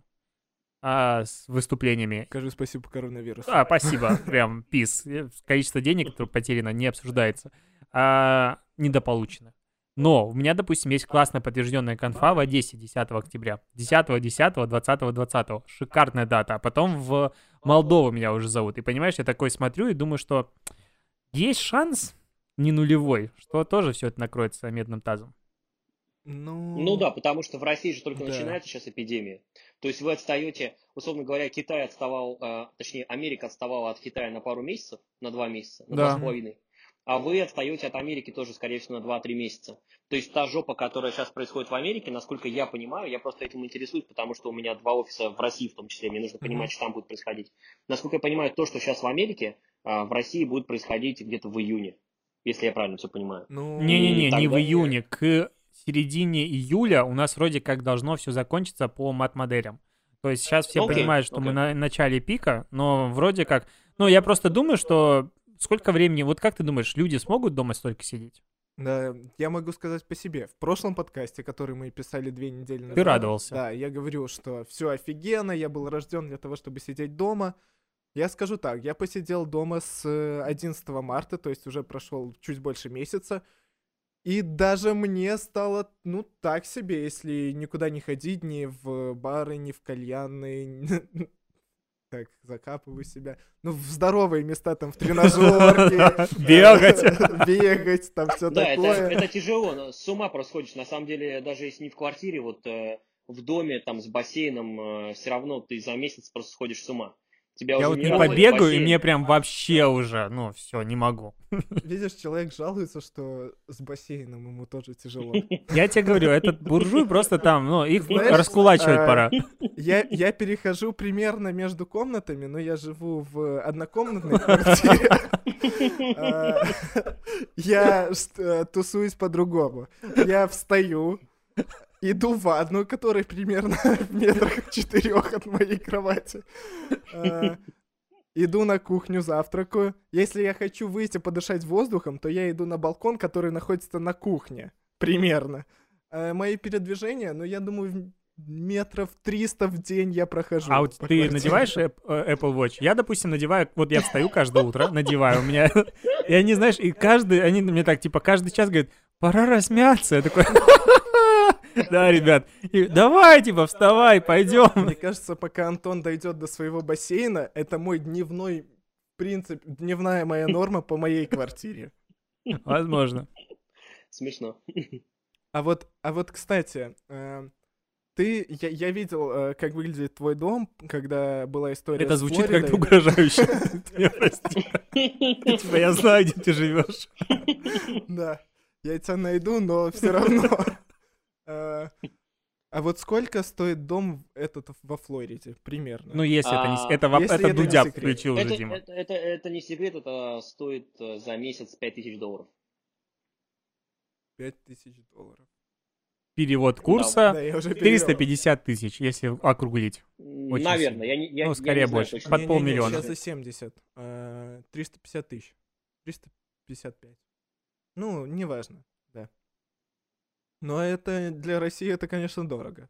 А с выступлениями. Скажи спасибо коронавирусу. А, спасибо, прям пис. Э, Количество денег, которое потеряно, не обсуждается. А, недополучено. Но у меня, допустим, есть классная подтвержденная конфа в Одессе 10 октября. 10, 10, 20, 20. Шикарная дата. А потом в Молдову меня уже зовут. И понимаешь, я такой смотрю и думаю, что есть шанс не нулевой, что тоже все это накроется медным тазом. Ну, Ну да, потому что в России же только Да. начинается сейчас эпидемия. То есть вы отстаете, условно говоря, Китай отставал, э, точнее, Америка отставала от Китая на пару месяцев, на два месяца, на Да. два с половиной. А вы отстаете от Америки тоже, скорее всего, на 2-3 месяца. То есть та жопа, которая сейчас происходит в Америке, насколько я понимаю, я просто этим интересуюсь, потому что у меня два офиса в России в том числе, мне нужно понимать, что там будет происходить. Насколько я понимаю, то, что сейчас в Америке, а, в России будет происходить где-то в июне, если я правильно все понимаю. ну... Не-не-не, не в июне. К середине июля у нас вроде как должно все закончиться по мат-моделям. То есть сейчас все Окей, понимают, что мы окей. на начале пика, но вроде как... Ну, я просто думаю, что сколько времени... Вот как ты думаешь, люди смогут дома столько сидеть? Да, я могу сказать по себе. В прошлом подкасте, который мы писали две недели назад... радовался. Да, я говорю, что все офигенно, я был рожден для того, чтобы сидеть дома. Я скажу так, я посидел дома с э, 11 марта, то есть уже прошел чуть больше месяца. И даже мне стало, ну, так себе, если никуда не ходить, ни в бары, ни в кальянные. Так, закапываю себя. Ну, в здоровые места, там, в тренажерке. Бегать. Бегать, там все Да, это, такое. тяжело, но с ума просто сходишь. На самом деле, даже если не в квартире, вот э, в доме, там, с бассейном, все равно ты за месяц просто сходишь с ума. Тебя Я вот не побегаю, и мне прям вообще уже, ну, все, не могу. Видишь, человек жалуется, что с бассейном ему тоже тяжело. Я тебе говорю, этот буржуй просто там, ну, их Знаешь, раскулачивать а, пора. Я, я перехожу примерно между комнатами, но я живу в однокомнатной квартире. А, Я э, тусуюсь по-другому. Я встаю, иду в ванну, которая примерно в метрах четырех от моей кровати. А, Иду на кухню, завтракаю. Если я хочу выйти подышать воздухом, то я иду на балкон, который находится на кухне. Примерно. А мои передвижения, ну, я думаю, метров 300 в день я прохожу. А вот ты квартире. надеваешь э, Apple Watch? Я, допустим, надеваю, вот я встаю каждое утро, надеваю, у меня, и они, знаешь, и каждый, они мне так, типа, каждый час говорят, пора размяться. Я такой, да, ребят, и давай, типа, вставай, пойдем. Мне кажется, пока Антон дойдет до своего бассейна, это мой дневной принцип, дневная моя норма по моей квартире. Возможно. Смешно. А вот, а вот, кстати, э, ты, я, я видел, э, как выглядит твой дом, когда была история Это звучит как-то угрожающе. Ты меня прости. Типа, я знаю, где ты живешь. Да, я тебя найду, но все равно. Э, А вот сколько стоит дом этот во Флориде, примерно? Ну, если это не... с- А, Это, если это это не Дудя включил уже, Это, Дима. это, это, это не секрет, это стоит э, за месяц 5000 долларов. Пять тысяч долларов. Перевод Да, курса перевел. 350 тысяч, если округлить. Очень Наверное, я, не- я, Ну, я скорее не больше. Под Не-не-не, полмиллиона. Сейчас за 70. э, 350 тысяч. 355. Ну, неважно, да. Но это для России это, конечно, дорого.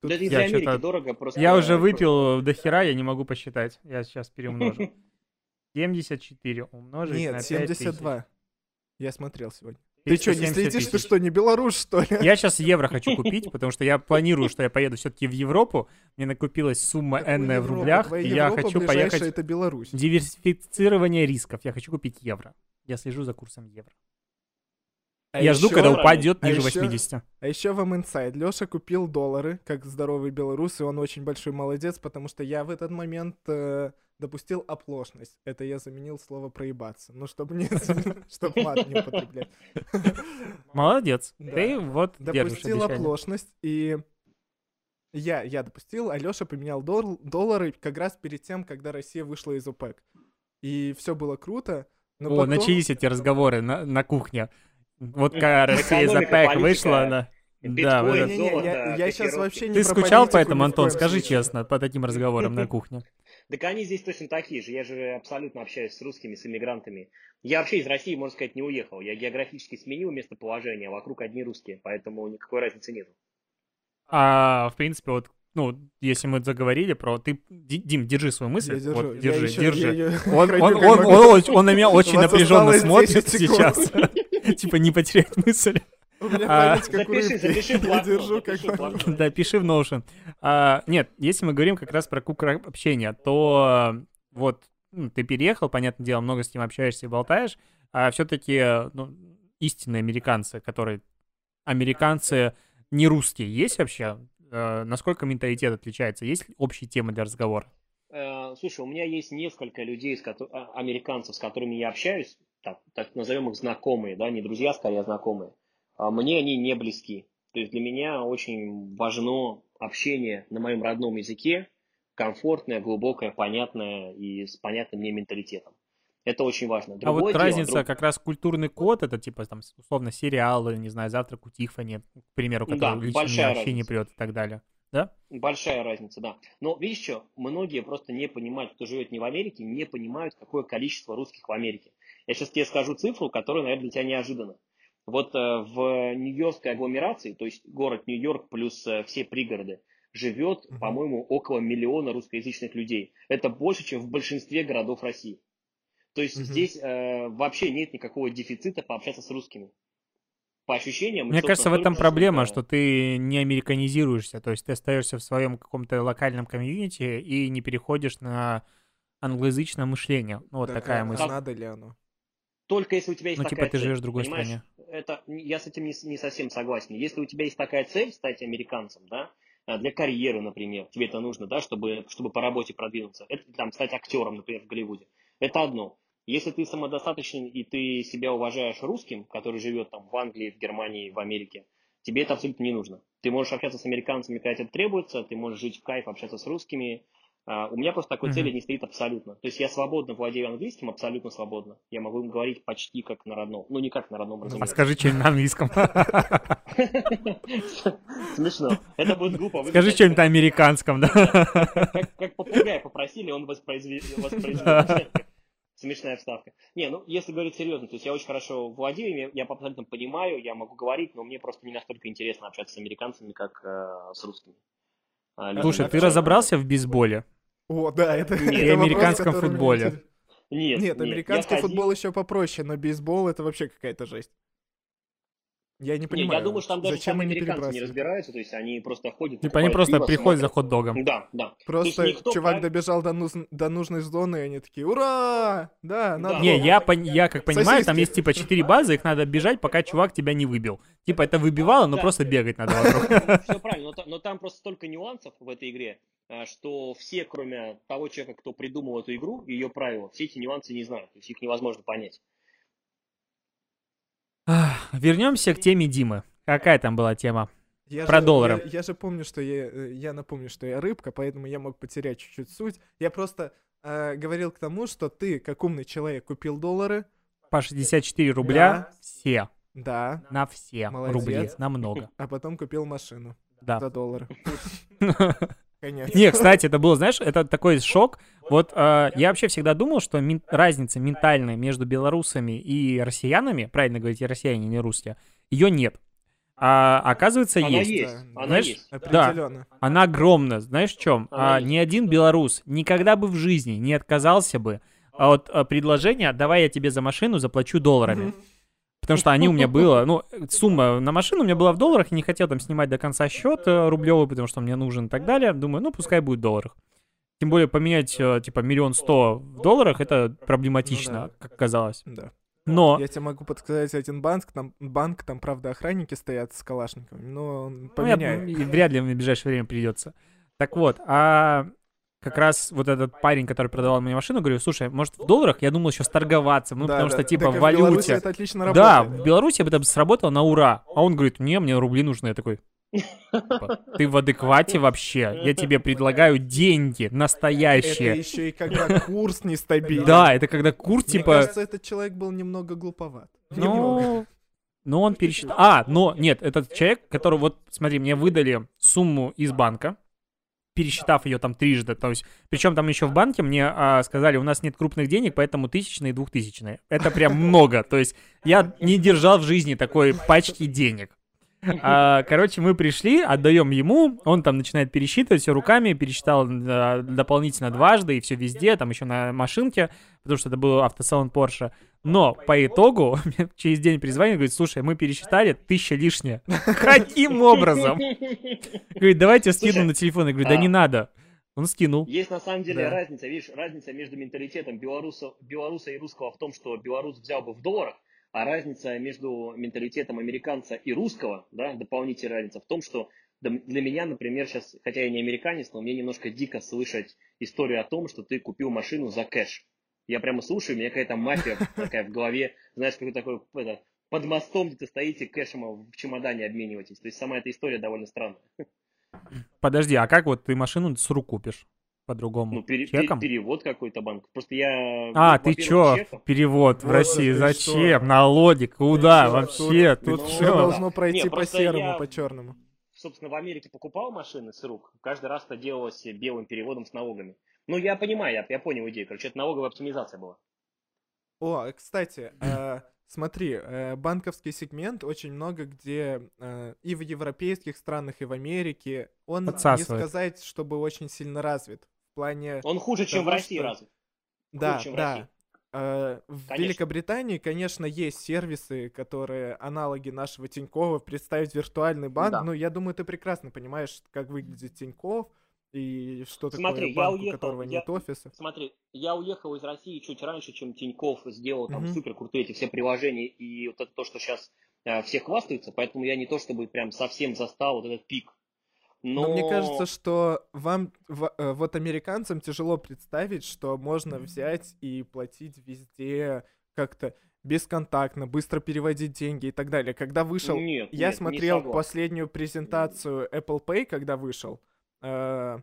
Тут Да это для Америки дорого, просто... Я уже выпил до хера, я не могу посчитать. Я сейчас перемножу. 74 умножить на Нет, 5 72. Я смотрел сегодня. Ты что, не 370 следишь? Ты тысяч. что, не белорус, что ли? Я сейчас евро хочу купить, потому что я планирую, что я поеду все-таки в Европу. Мне накопилась сумма энная в рублях, Твоя и я хочу поехать... это Беларусь. Диверсифицирование рисков. Я хочу купить евро. Я слежу за курсом евро. А я жду, когда упадет а ниже ещё- 80. А еще вам инсайд. Леша купил доллары, как здоровый белорус, и он очень большой молодец, потому что я в этот момент э, допустил оплошность. Это я заменил слово проебаться. Ну, чтобы не, чтобы мат не употреблять. Молодец. Ты вот Допустил оплошность, и я, я допустил, а Леша поменял дол- доллары как раз перед тем, когда Россия вышла из ОПЕК. И все было круто. Но О, потом- начались эти разговоры на, на кухне. Вот когда Россия ОПЕК политика, вышла, она... Да, вот Не-не-не, золото, я, я сейчас вообще не Ты скучал политику по этому, ни в Антон? Скажи случае. честно, по таким разговорам на кухне. Так они здесь точно такие же. Я же абсолютно общаюсь с русскими, с иммигрантами. Я вообще из России, можно сказать, не уехал. Я географически сменил местоположение, а вокруг одни русские, поэтому никакой разницы нет. А, в принципе, вот, ну, если мы заговорили про... Ты, Ди- Дим, держи свою мысль. Я держу, Вот, я держи, ещё- держи. я её Он, он, он, он оч- он на меня очень напряженно смотрит 10 секунд. сейчас. Типа не потерять мысль. У меня А, память как у Запиши, запиши Я держу как. Да, пиши в Notion. А, нет, если мы говорим как раз про круг общения, то э, вот ну, ты переехал, понятное дело, много с ним общаешься и болтаешь, а все-таки ну, истинные американцы, которые американцы не русские, есть вообще? Э, насколько менталитет отличается? Есть общие темы для разговора? Э, Слушай, у меня есть несколько людей, с кото- а, американцев, с которыми я общаюсь, так, так назовем их знакомые, да, не друзья, скорее, а знакомые. А Мне они не близки. То есть для меня очень важно общение на моем родном языке, комфортное, глубокое, понятное и с понятным мне менталитетом. Это очень важно. а Другое вот дело, разница друг- как раз культурный код, это типа там условно сериалы, не знаю, завтрак у Тиффани, к примеру, Да, который лично большая вообще не прет и так далее. Да? Большая разница, да. Но видишь что, многие просто не понимают, кто живет не в Америке, не понимают, какое количество русских в Америке. Я сейчас тебе скажу цифру, которая, наверное, для тебя неожиданна. Вот э, в Нью-Йоркской агломерации, то есть город Нью-Йорк плюс э, все пригороды, живет, Мгм. по-моему, около миллиона русскоязычных людей. Это больше, чем в большинстве городов России. То есть Мгм. здесь э, вообще нет никакого дефицита пообщаться с русскими. По ощущениям... Мне кажется, в этом проблема, что- ты не американизируешься, то есть ты остаешься в своем каком-то локальном комьюнити и не переходишь на англоязычное мышление. Ну, вот Так, такая а мысль. Надо ли оно? Только если у тебя есть Ну, такая типа, ты цель, живешь в другой понимаешь? стране. Это, я с этим не, не совсем согласен. Если у тебя есть такая цель стать американцем, да, а, для карьеры, например, тебе это нужно, да, чтобы, чтобы по работе продвинуться, это там стать актером, например, в Голливуде, это одно. Если ты самодостаточен и ты себя уважаешь русским, который живет там в Англии, в Германии, в Америке, тебе это абсолютно не нужно. Ты можешь общаться с американцами, когда это требуется, ты можешь жить в кайф, общаться с русскими. А, у меня просто такой цели не стоит абсолютно. То есть я свободно владею английским, абсолютно свободно. Я могу им говорить почти как на родном. Ну, не как на родном, А разумеется. скажи что-нибудь на английском. Смешно. Это будет глупо. Вы Скажи что-нибудь на американском, да? Как, попугая попросили, он воспроизвел. Смешная вставка. Не, ну, если говорить серьезно, то есть я очень хорошо владею, я абсолютно понимаю, я могу говорить, но мне просто не настолько интересно общаться с американцами, как э, с русскими. А. Слушай, ты разобрался в бейсболе? О, да, это... Нет. это И вопрос, американском меня футболе. интересует. Нет, Нет, американский ходил- футбол еще попроще, но бейсбол это вообще какая-то жесть. Я не Не, понимаю, я думаю, что там даже зачем сами они американцы не разбираются, то есть они просто ходят... Типа они просто пиво, приходят за смотрят. хот-догом. Да, да. То Просто никто чувак прав- добежал до, нуж- до нужной зоны, и они такие, ура! Да, надо... Да. Не, было». я, пон- я как понимаю, там Сосиски. есть типа 4 базы, их надо бежать, пока чувак тебя не выбил. Типа это выбивало, но Да. просто бегать надо вокруг. Все правильно, но, та- но там просто столько нюансов в этой игре, что все, кроме того человека, кто придумал эту игру и ее правила, все эти нюансы не знают, то есть их невозможно понять. Вернемся к теме Димы. Какая там была тема? Я Про же, доллары. Я, я же помню, что я, я напомню, что я рыбка, поэтому я мог потерять чуть-чуть суть. Я просто э, говорил к тому, что ты, как умный человек, купил доллары. По 64 рубля Да. все. Да. На все Молодец. рубли. На много. А потом купил машину Да. за доллары. Конечно. Не, кстати, это было, знаешь, это такой шок. Вот э, я вообще всегда думал, что мин- разница ментальная между белорусами и россиянами, правильно говорить, и россияне, не русские, ее нет. А оказывается, Она есть. есть, Да. она Знаешь, есть. Определенно. Она огромна. Знаешь в чем? Она А, есть. ни один белорус никогда бы в жизни не отказался бы от а, предложения «давай я тебе за машину заплачу долларами». Мгм. Потому что они у меня было, ну, сумма на машину у меня была в долларах, и не хотел там снимать до конца счет э, рублевый, потому что мне нужен и так далее. Думаю, ну, пускай будет в долларах. Тем более поменять, э, типа, миллион сто в долларах, это проблематично, Ну да. как казалось. Да. Но, Я тебе могу подсказать один банк, там, банк, там, правда, охранники стоят с калашниками, но он ну, я- поменяет. вряд ли в ближайшее время придется. Так вот, а как раз вот этот парень, который продавал мне машину, говорю, слушай, может в долларах? Я думал еще сторговаться, ну, Да, потому да. что, типа, Так и в Беларуси валюте. это отлично Да, работает. в Беларуси бы это сработало на ура. А он говорит, не, мне рубли нужны. Я такой, типа, ты в адеквате вообще? Я тебе предлагаю деньги Это настоящие. еще и когда курс нестабильный. Да, это когда курс, Мне типа, кажется, этот человек был немного глуповат. Ну... Но он пересчитал... А, но нет, этот человек, который вот, смотри, мне выдали сумму из банка, пересчитав ее там трижды, то есть, причем там еще в банке мне а, сказали, у нас нет крупных денег, поэтому тысячные и двухтысячные. Это прям много, то есть я не держал в жизни такой пачки денег. А, короче, мы пришли, отдаем ему, он там начинает пересчитывать все руками, пересчитал дополнительно дважды и все везде, там еще на машинке, потому что это был автосалон Porsche. Но по итогу через день перезвонит, говорит, слушай, мы пересчитали тысяча лишняя. Каким образом? Говорит, давайте скину на телефон. Я говорю, да а- не надо. Он скинул. Есть на самом деле Да. разница, видишь, разница между менталитетом белоруса, белоруса и русского в том, что белорус взял бы в долларах, а разница между менталитетом американца и русского, да, дополнительная разница в том, что для меня, например, сейчас, хотя я не американец, но мне немножко дико слышать историю о том, что ты купил машину за кэш. Я прямо слушаю, у меня какая-то мафия такая в голове, знаешь, какой такой это, под мостом где-то стоите, кэшем в чемодане обмениваетесь. То есть сама эта история довольно странная. Подожди, а как вот ты машину с рук купишь? По-другому? Ну, пере- Чеком? перевод какой-то банк. Просто я... А, ну, ты во-первых, чё? чеком. Перевод в России ты зачем? что? Налоги? Куда? Ты Вообще? Тут, Ты тут Ну, все должно пройти по просто серому, я- по черному. собственно, в Америке покупал машины с рук, каждый раз это делалось белым переводом с налогами. Ну, я понимаю, я, я понял идею. Короче, это налоговая оптимизация была. О, кстати, э, смотри, э, банковский сегмент очень много где э, и в европейских странах, и в Америке, он не сказать, чтобы очень сильно развит. Плане, Он хуже, чем в России что- разве? да, в да. России. Э, в Конечно. Великобритании, конечно, есть сервисы, которые аналоги нашего Тинькова, представить виртуальный банк. Да. Ну, я думаю, ты прекрасно понимаешь, как выглядит Тиньков и что Смотри, такое я банк, у уехал, которого я- нет офиса. Смотри, я уехал из России чуть раньше, чем Тиньков сделал там Мгм. супер крутые эти все приложения и вот это то, что сейчас все хвастаются, поэтому я не то чтобы прям совсем застал вот этот пик. Но, Но мне кажется, что вам, э, вот американцам тяжело представить, что можно взять и платить везде как-то бесконтактно, быстро переводить деньги и так далее. Когда вышел, Нет, я нет, не смотрел согласен. последнюю презентацию Apple Pay, когда вышел, э,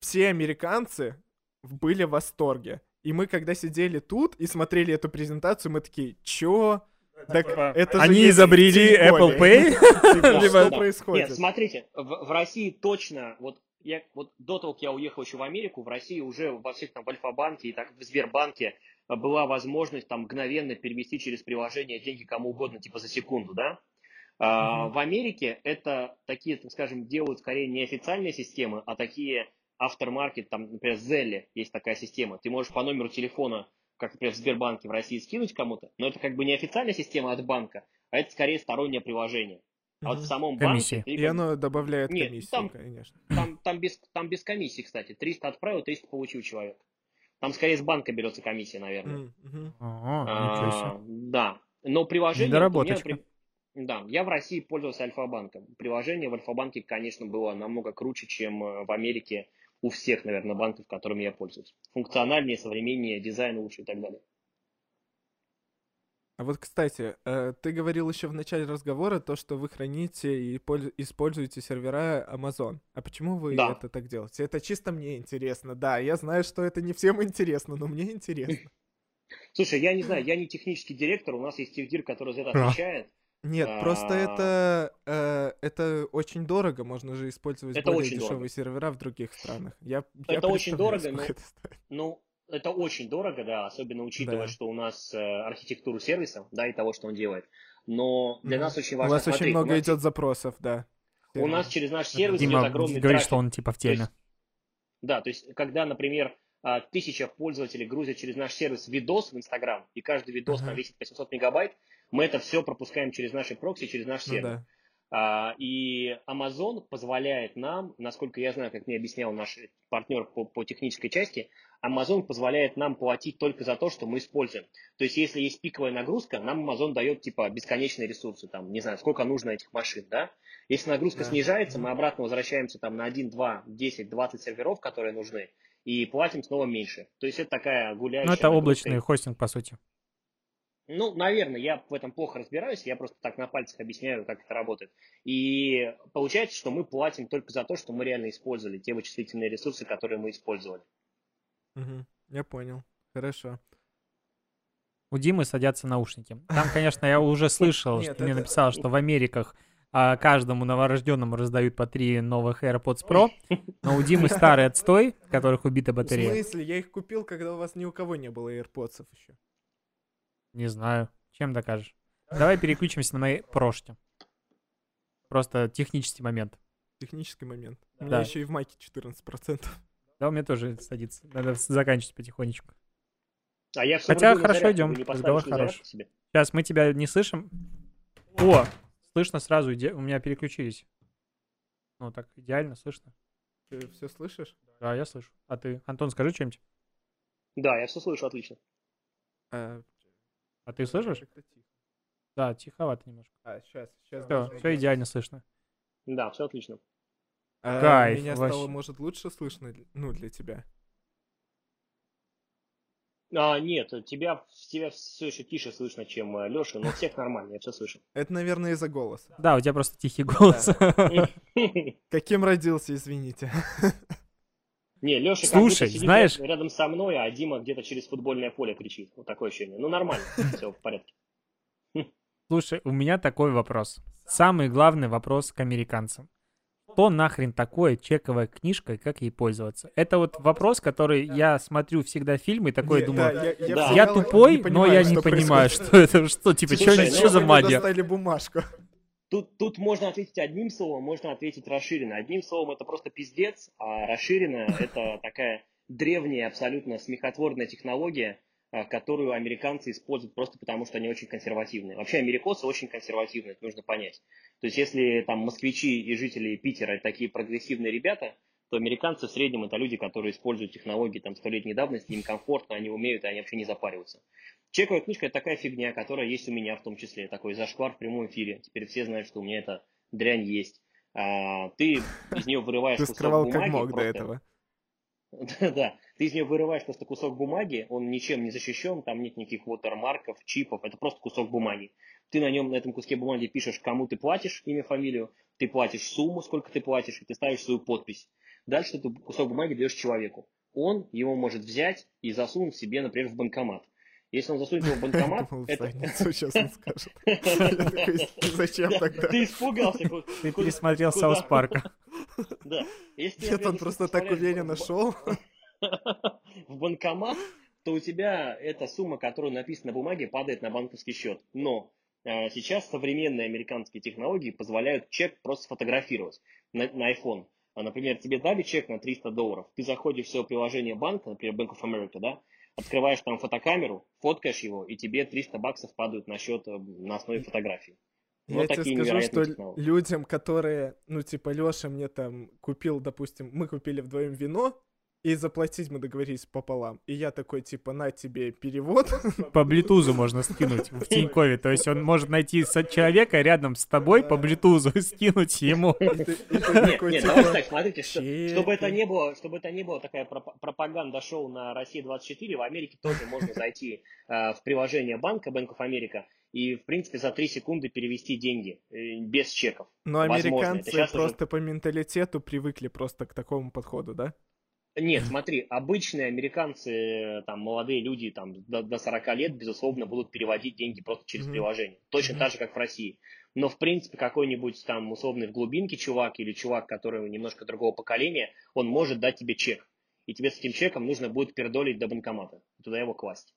все американцы были в восторге. И мы, когда сидели тут и смотрели эту презентацию, мы такие, чё? Так Типа, это Они изобрели Тинькове». Apple Pay? Что происходит? Нет, смотрите, в, России точно, вот я вот до того, как я уехал еще в Америку, в России уже во всех там в Альфа-банке и так в Сбербанке была возможность там мгновенно перевести через приложение деньги кому угодно, типа за секунду, да? А. В Америке это такие, так скажем, делают скорее не официальные системы, а такие автормаркет, там, например, Зелли есть такая система. Ты можешь по номеру телефона, как, например, в Сбербанке в России скинуть кому-то, но это как бы не официальная система от банка, а это скорее стороннее приложение. А вот в самом Комиссия. банке... ты И как- оно добавляет Нет, комиссию, там- конечно. Там, там, без, там без комиссии, кстати. 300 отправил, 300 получил человек. Там скорее с банка берется комиссия, наверное. Мгм. Ага. А, Да. Но приложение... Недоработочка. у меня при- Да, я в России пользовался Альфа-банком. Приложение в Альфа-банке, конечно, было намного круче, чем э, в Америке у всех, наверное, банков, которыми я пользуюсь. Функциональнее, современнее, дизайн лучше и так далее. А вот, кстати, э, ты говорил еще в начале разговора то, что вы храните и поль- используете сервера Amazon. А почему вы Да. это так делаете? Это чисто мне интересно. Да, я знаю, что это не всем интересно, но мне интересно. Слушай, я не знаю, я не технический директор, у нас есть техдир, который за это отвечает. Нет, просто А. это э, это очень дорого. Можно же использовать Это более очень дешевые дорого. сервера в других странах. Я, я Это очень представляю, дорого, но- это стоит. Ну, это очень дорого, да, особенно учитывая, Да. что у нас э, архитектуру сервиса, да, и того, что он делает. Но для Мгм. нас очень У важно вас очень смотреть, много у нас, идет запросов, да. у нас через наш сервис Дима идет огромный говорит, трафик. что он типа в То есть, теме. Да, то есть, когда, например, а, тысяча пользователей грузят через наш сервис видос в Инстаграм, и каждый видос Ага. там весит 800 мегабайт, мы это все пропускаем через наши прокси, через наш Ну сервис. да. А, И Amazon позволяет нам, насколько я знаю, как мне объяснял наш партнер по, по технической части, Amazon позволяет нам платить только за то, что мы используем. То есть, если есть пиковая нагрузка, нам Amazon дает типа бесконечные ресурсы, там, не знаю, сколько нужно этих машин, да? Если нагрузка Да. снижается, мы обратно возвращаемся там на 1, 2, 10, 20 серверов, которые нужны, и платим снова меньше. То есть это такая гуляющая Ну, это облачный хостинг, по сути. Ну, наверное, я в этом плохо разбираюсь, я просто так на пальцах объясняю, как это работает. И получается, что мы платим только за то, что мы реально использовали те вычислительные ресурсы, которые мы использовали. Мгм. Я понял. Хорошо. У Димы садятся наушники. Там, конечно, я уже слышал, что мне написал, что в Америках а, каждому новорожденному раздают по три новых AirPods Pro, но у Димы старый отстой, в которых убита В батарея. смысле? Я их купил, когда у вас ни у кого не было AirPods еще. Не знаю. Чем докажешь? Давай переключимся на мои прошки. Просто технический момент. Технический момент. У Да. меня еще и в майке 14%. Да, у меня тоже садится. Надо заканчивать потихонечку. А я все Хотя хорошо идем, разговор хороший. Себе. Сейчас мы тебя не слышим. О, слышно сразу. иде- У меня переключились. Ну, так идеально слышно. Ты все слышишь? Да, я слышу. А ты, Антон, скажи что-нибудь. Да, я все слышу отлично. А, А ты слышишь? тихо. Да, тиховато немножко. А, сейчас, сейчас. Все, все идеально слышно. Да, все отлично. Кайф, Меня вообще. стало, может, лучше слышно, ну, для тебя. А, нет, тебя, тебя все еще тише слышно, чем Леша, но всех нормально, я все слышу. Это, наверное, из-за голоса. Да, у тебя просто тихий голос. Каким родился, извините. Не, Леша Слушай, сидит знаешь- рядом со мной, а Дима где-то через футбольное поле кричит. Вот такое ощущение. Ну, нормально, все в порядке. Слушай, у меня такой вопрос. Самый главный вопрос к американцам. Что нахрен такое чековая книжка и как ей пользоваться? Это вот вопрос, который я смотрю всегда фильмы и такой Не, думаю, да, я, я Да. я тупой, но я не что понимаю, что это, что, типа, что, Слушай, что ну, за Вы магия? достали бумажку. Тут, тут можно ответить одним словом, можно ответить расширенно. Одним словом это просто пиздец, а расширенно это такая древняя, абсолютно смехотворная технология, а, которую американцы используют просто потому, что они очень консервативные. Вообще америкосы очень консервативные, это нужно понять. То есть если там москвичи и жители Питера такие прогрессивные ребята, то американцы в среднем это люди, которые используют технологии там столетней давности, им комфортно, они умеют, и они вообще не запариваются. Чековая книжка это такая фигня, которая есть у меня в том числе, такой зашквар в прямом эфире. Теперь все знают, что у меня эта дрянь есть. А, ты из нее вырываешь Ты кусок скрывал бумаги. как мог до этого. Да, ты из нее вырываешь просто кусок бумаги, он ничем не защищен, там нет никаких watermarkов, чипов, это просто кусок бумаги. Ты на нем, на этом куске бумаги пишешь, кому ты платишь, имя, фамилию, ты платишь сумму, сколько ты платишь, и ты ставишь свою подпись. Дальше ты кусок бумаги даешь человеку. Он его может взять и засунуть себе, например, в банкомат. Если он засунет его в банкомат, это... сейчас он скажет. Зачем Да, тогда? Ты испугался. Ты пересмотрел Саус Парка. Да. Нет, он просто так уверенно в- шел. в банкомат, то у тебя эта сумма, которая написана на бумаге, падает на банковский счет. Но э, сейчас современные американские технологии позволяют чек просто сфотографировать на, на iPhone. А, например, тебе дали чек на 300 долларов, ты заходишь в свое приложение банка, например, Bank of America, да, открываешь там фотокамеру, фоткаешь его, и тебе 300 баксов падают на счет э, на основе фотографии. Я Вот тебе скажу, что технологии. людям, которые, ну, типа, Леша мне там купил, допустим, мы купили вдвоем вино, и заплатить мы договорились пополам. И я такой, типа, на тебе перевод. По блютузу можно скинуть в Тинькове. То есть он может найти человека рядом с тобой по блютузу и скинуть ему. Нет, нет, типа, давайте так, смотрите, чтобы это не было, чтобы это не было такая пропа- пропаганда-шоу на России 24, в Америке тоже можно зайти э, в приложение банка Bank of America и, в принципе, за 3 секунды перевести деньги э, без чеков. Но американцы просто по менталитету привыкли просто к такому подходу, да? Нет, смотри, обычные американцы, там, молодые люди, там, до, до 40 лет, безусловно, будут переводить деньги просто через Мгм. приложение. Точно Мгм. так же, как в России. Но, в принципе, какой-нибудь там условный в глубинке чувак или чувак, который немножко другого поколения, он может дать тебе чек. И тебе с этим чеком нужно будет пердолить до банкомата. Туда его класть.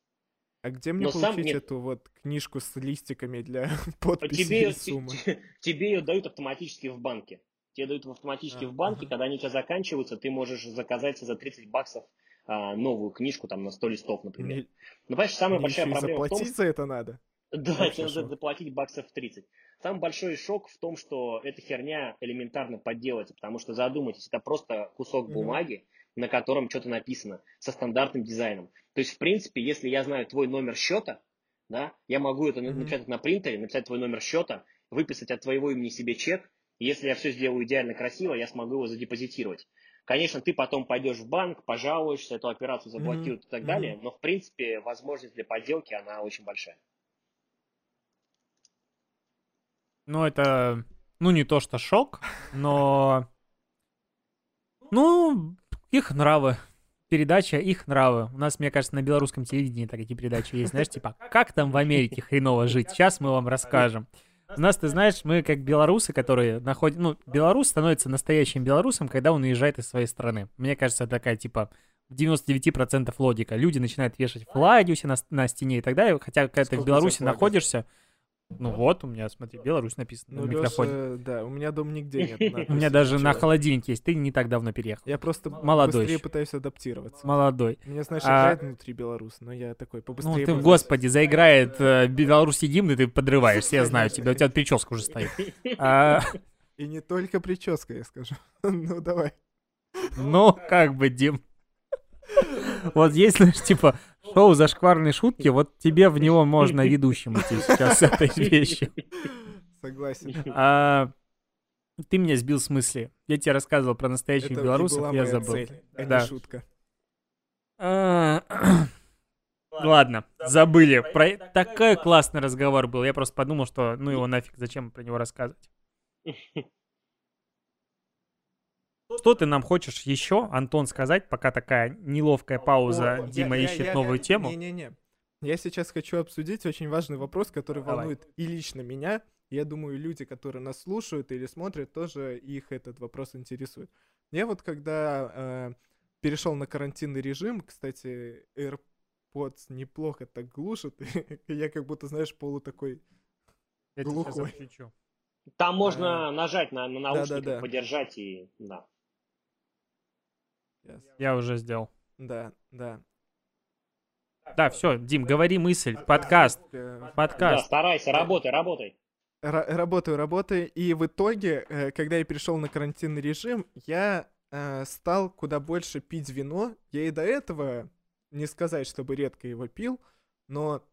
А где мне Но сам получить нет. эту вот книжку с листиками для подписи Тебе, суммы? тебе ее дают автоматически в банке. Тебе дают автоматически А, в банке, когда они у тебя заканчиваются, ты можешь заказать за 30 баксов а, новую книжку, там, на 100 листов, например. Мне, Ну, понимаешь, самая мне большая проблема в том, заплатить за это надо? Да, Вообще тебе надо шок. заплатить баксов 30. Самый большой шок в том, что эта херня элементарно подделать, потому что задумайтесь, это просто кусок бумаги, на котором что-то написано, со стандартным дизайном. То есть, в принципе, если я знаю твой номер счета, да, я могу это на- Мгм. написать на принтере, написать твой номер счета, выписать от твоего имени себе чек, если я все сделаю идеально красиво, я смогу его задепозитировать. Конечно, ты потом пойдешь в банк, пожалуешься, эту операцию заблокируют и так далее, но, в принципе, возможность для подделки, она очень большая. Ну, это, ну, не то что шок, но... Ну, их нравы. Передача «Их нравы». У нас, мне кажется, на белорусском телевидении такие передачи есть. Знаешь, типа, как там в Америке хреново жить? Сейчас мы вам расскажем. У нас, ты знаешь, мы как белорусы, которые находят... Ну, белорус становится настоящим белорусом, когда он уезжает из своей страны. Мне кажется, такая, типа, в 99% логика. Люди начинают вешать флаги у себя на, на стене и так далее. Хотя, когда ты Сколько в у тебя Беларуси флагов? Ну вот, у меня, смотри, Беларусь написано Ну, на микрофоне. Лёша, да, у меня дома нигде нет У меня даже на холодильнике есть. Ты не так давно переехал. Я просто Молодой быстрее пытаюсь адаптироваться. Молодой. Меня, знаешь, А- играет внутри белорус, но я такой Ну побыстрее. ты, бы- господи, заиграет э, Беларуси гимн, и ты подрываешься, я знаю тебя. У тебя прическа уже стоит. А, И не только прическа, я скажу. Ну, давай. ну, как бы, Дим. Вот есть, знаешь, типа, шоу «Зашкварные шутки», вот тебе в него можно ведущим идти сейчас с этой вещью. Согласен. А, ты меня сбил с мысли. Я тебе рассказывал про настоящих Это белорусов, я забыл. цель, а не Да. шутка. А, Ладно, забыли. Про... Такой классный разговор был. Я просто подумал, что ну его нафиг, зачем про него рассказывать. Что ты нам хочешь еще, Антон, сказать, пока такая неловкая пауза, О, Дима я- я- ищет я- новую тему? Не-не-не. Я сейчас хочу обсудить очень важный вопрос, который Давай. волнует и лично меня. Я думаю, люди, которые нас слушают или смотрят, тоже их этот вопрос интересует. Я вот когда э, перешел на карантинный режим, кстати, AirPods неплохо так глушат, я как будто, знаешь, полу такой Я глухой. Там можно нажать на, на наушники, подержать и да. Yes. Я уже сделал. Да, да. Да, все, Дим, говори мысль, подкаст, Э, Да, подкаст. старайся, работай, работай. Ра- работаю, работаю. И в итоге, э, когда я перешел на карантинный режим, я э, стал куда больше пить вино. Я и до этого, не сказать, чтобы редко его пил, но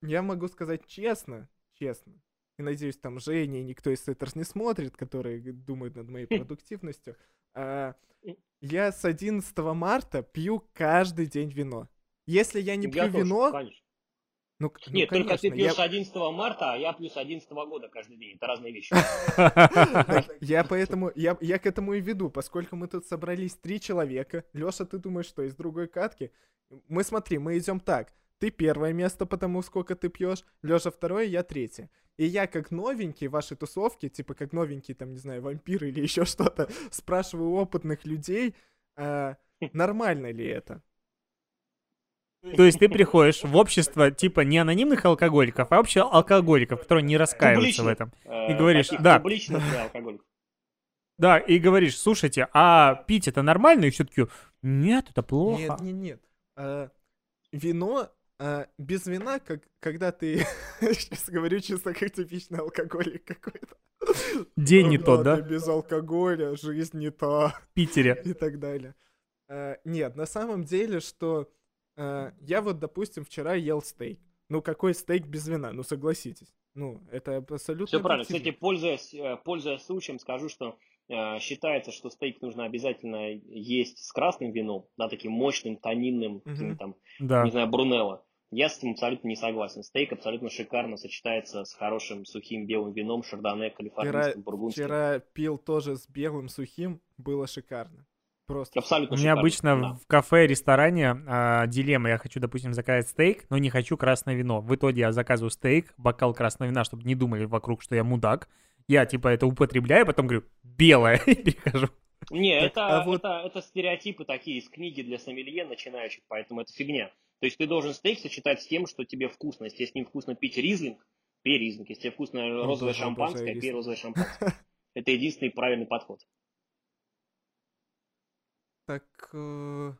я могу сказать честно, честно, и надеюсь, там Женя и никто из Сеттерс не смотрит, которые думают над моей продуктивностью. а, Я с 11 марта пью каждый день вино. Если я не Я пью тоже, вино, конечно. ну, ну, Нет, только ты конечно, я- пьешь 11 марта, а я пью с 11 года каждый день. Это разные вещи. Я поэтому, я, я к этому и веду, поскольку мы тут собрались три человека. Леша, ты думаешь, что из другой катки? Мы смотри, мы идем так. Ты первое место, потому сколько ты пьешь. Леша второе, я третье. И я как новенький в вашей тусовке, типа как новенький, там, не знаю, вампир или еще что-то, спрашиваю у опытных людей, а, нормально ли это? То есть ты приходишь в общество типа не анонимных алкоголиков, а вообще алкоголиков, которые не раскаиваются в этом. Э, говоришь, таких да. Алкоголиков. Да, и говоришь, слушайте, а пить это нормально? И все таки нет, это плохо. Нет, нет, нет. А, вино а, без вина, как когда ты, сейчас говорю чисто как типичный алкоголик какой-то. День не тот, да? Без алкоголя жизнь не та. В Питере. И так далее. А, нет, на самом деле, что а, я вот, допустим, вчера ел стейк. Ну, какой стейк без вина? Ну, согласитесь. Ну, это абсолютно... Все правильно. Кстати, пользуясь, э, пользуясь случаем, скажу, что э, считается, что стейк нужно обязательно есть с красным вином, да, таким мощным, тонинным, Мгм. там, Да. не знаю, брунелло. Я с этим абсолютно не согласен. Стейк абсолютно шикарно сочетается с хорошим сухим белым вином, шардоне, Вчера, калифорнийским, бургундским. вчера пил тоже с белым сухим, было шикарно. Просто. Абсолютно У меня шикарно, обычно да. в кафе, ресторане а, дилемма. Я хочу, допустим, заказать стейк, но не хочу красное вино. В итоге я заказываю стейк, бокал красного вина, чтобы не думали вокруг, что я мудак. Я, типа, это употребляю, потом говорю, белое, и перехожу. Не, Так, это, а вот- это, это стереотипы такие из книги для сомелье начинающих, поэтому это фигня. То есть ты должен стейк сочетать с тем, что тебе вкусно. Если с ним вкусно пить ризлинг, пей ризлинг. Если тебе вкусно розовое боже, шампанское, пей розовое шампанское. Это единственный правильный подход. Так... э,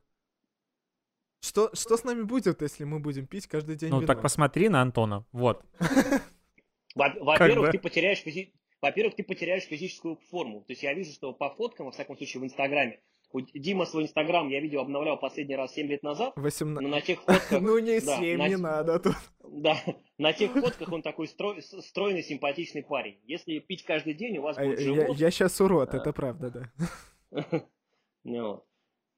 Что, что с нами будет, если мы будем пить каждый день Ну, вино? так посмотри на Антона. Вот. Во- Во-первых, ты потеряешь физи- Во-первых, ты потеряешь физическую форму. То есть я вижу, что по фоткам, во всяком случае, в Инстаграме, Дима свой Инстаграм, я видел, обновлял последний раз 7 лет назад, 18... но на тех фотках... Ну не да, 7, на- не надо тут. Да, на тех фотках он такой стройный, симпатичный парень. Если пить каждый день, у вас А будет я, живот. я сейчас урод, это правда, да. Ну вот.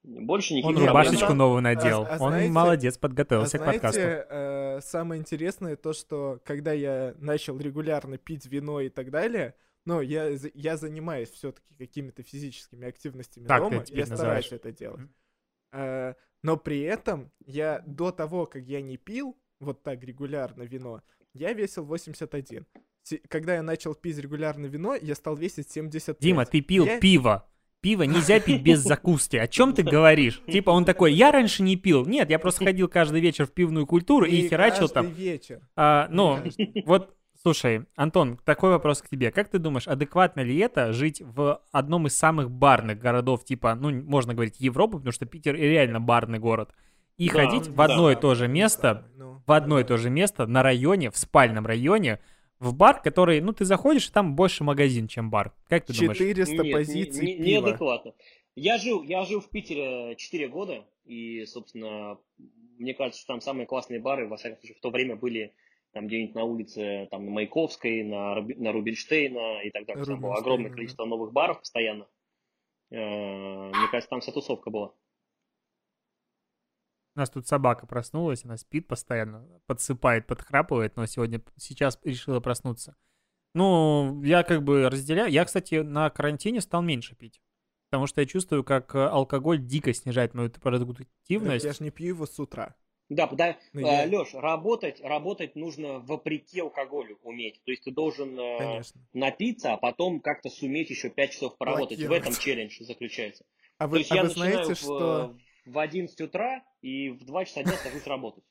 Больше никаких Он рубашечку а- новую надел. а Он знаете- молодец, А подготовился к подкасту. э, самое интересное то, что когда я начал регулярно пить вино и так далее, ну, я, я занимаюсь все-таки какими-то физическими активностями Так дома, я стараюсь это делать. Э, но при этом я до того, как я не пил вот так регулярно вино, я весил 81. Се- Когда я начал пить регулярно вино, я стал весить 75. Дима, ты пил Я- пиво. Пиво нельзя пить без закуски. О чем ты говоришь? Типа он такой, я раньше не пил. Нет, я просто ходил каждый вечер в пивную культуру и Не херачил каждый там. вечер. А, ну, каждый. вот, слушай, Антон, такой вопрос к тебе. Как ты думаешь, адекватно ли это жить в одном из самых барных городов, типа, ну, можно говорить Европы, потому что Питер реально барный город, и Да, ходить в да. одно и то же место, Ну, в одно и то же место, на районе, в спальном районе, в бар, который, ну, ты заходишь, и там больше магазин, чем бар. Как ты думаешь? 400 Нет, не- позиций не- пива. неадекватно. Я жил, я жил в Питере 4 года, и, собственно, мне кажется, что там самые классные бары, во всяком случае, в то время были там где-нибудь на улице, там, на Маяковской, на, Руби- на Рубинштейна и так далее. Там было огромное количество новых баров постоянно. Э, Мне кажется, там вся тусовка была. У нас тут собака проснулась, она спит постоянно, подсыпает, подхрапывает, но сегодня, сейчас решила проснуться. Ну, я как бы разделяю. Я, кстати, на карантине стал меньше пить. Потому что я чувствую, как э, алкоголь дико снижает мою Так продуктивность. я же не пью его с утра. Да, да, Ну, я- Леш, работать, работать нужно вопреки алкоголю уметь. То есть ты должен э, Конечно. напиться, а потом как-то суметь еще 5 часов поработать. В этом челлендж заключается. А То вы, есть а я вы знаете, в, что... в 11 утра и в 2 часа дня сажусь работать.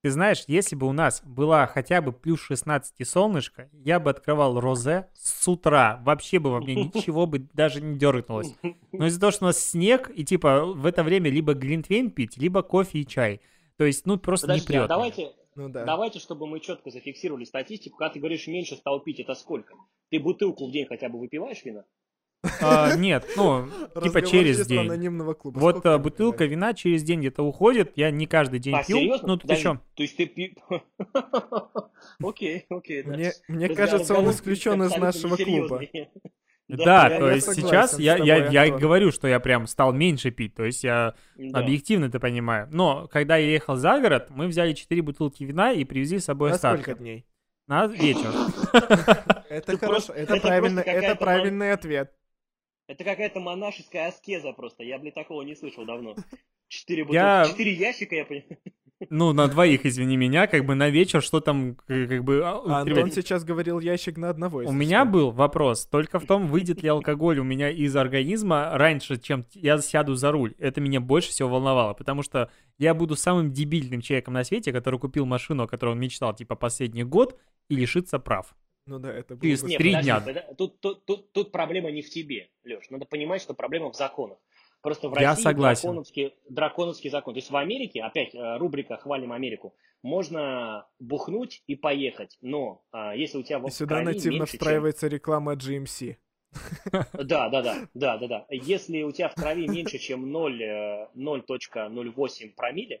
Ты знаешь, если бы у нас была хотя бы плюс 16 и солнышко, я бы открывал розе с утра. Вообще бы во мне ничего бы даже не дернулось. Но из-за того, что у нас снег, и типа в это время либо глинтвейн пить, либо кофе и чай. То есть, ну, просто Подожди, не а прет. давайте, Ну да. давайте, чтобы мы четко зафиксировали статистику. Когда ты говоришь меньше стал пить, это сколько? Ты бутылку в день хотя бы выпиваешь вина? А, нет, ну, типа через день. анонимного клуба. Вот Сколько а, вы бутылка выпиваете? вина через день где-то уходит. Я не каждый день а, пью. серьезно? Ну, тут Подожди, еще. То есть ты пи... Окей, окей. да. Мне, мне кажется, он исключен из нашего клуба. Несерьезный. Да, я- то я есть сейчас я, я, я говорю, что я прям стал меньше пить. То есть я Да. объективно это понимаю. Но когда я ехал за город, мы взяли 4 бутылки вина и привезли с собой На остатки. сколько дней? На вечер. Это хорошо, это, правильный ответ. Это какая-то монашеская аскеза просто. Я, блин, такого не слышал давно. Четыре бутылки, четыре ящика, я понимаю. Ну, на двоих, извини меня, как бы на вечер, что там, как бы... а, ребят, Антон сейчас говорил ящик на одного. У меня что. был вопрос только в том, выйдет ли алкоголь у меня из организма раньше, чем я сяду за руль. Это меня больше всего волновало, потому что я буду самым дебильным человеком на свете, который купил машину, о которой он мечтал, типа, последний год, и лишится прав. Ну да, это было Через бы три дня. Тут, тут, тут, тут проблема не в тебе, Леш. Надо понимать, что проблема в законах. Просто в Я России согласен. драконовский, драконовский закон. То есть в Америке, опять э, рубрика «Хвалим Америку», можно бухнуть и поехать, но а, если у тебя в сюда нативно меньше, чем- встраивается реклама GMC. Да, да, да, да, да, да. Если у тебя в крови меньше, чем 0, э, 0.08 промилле,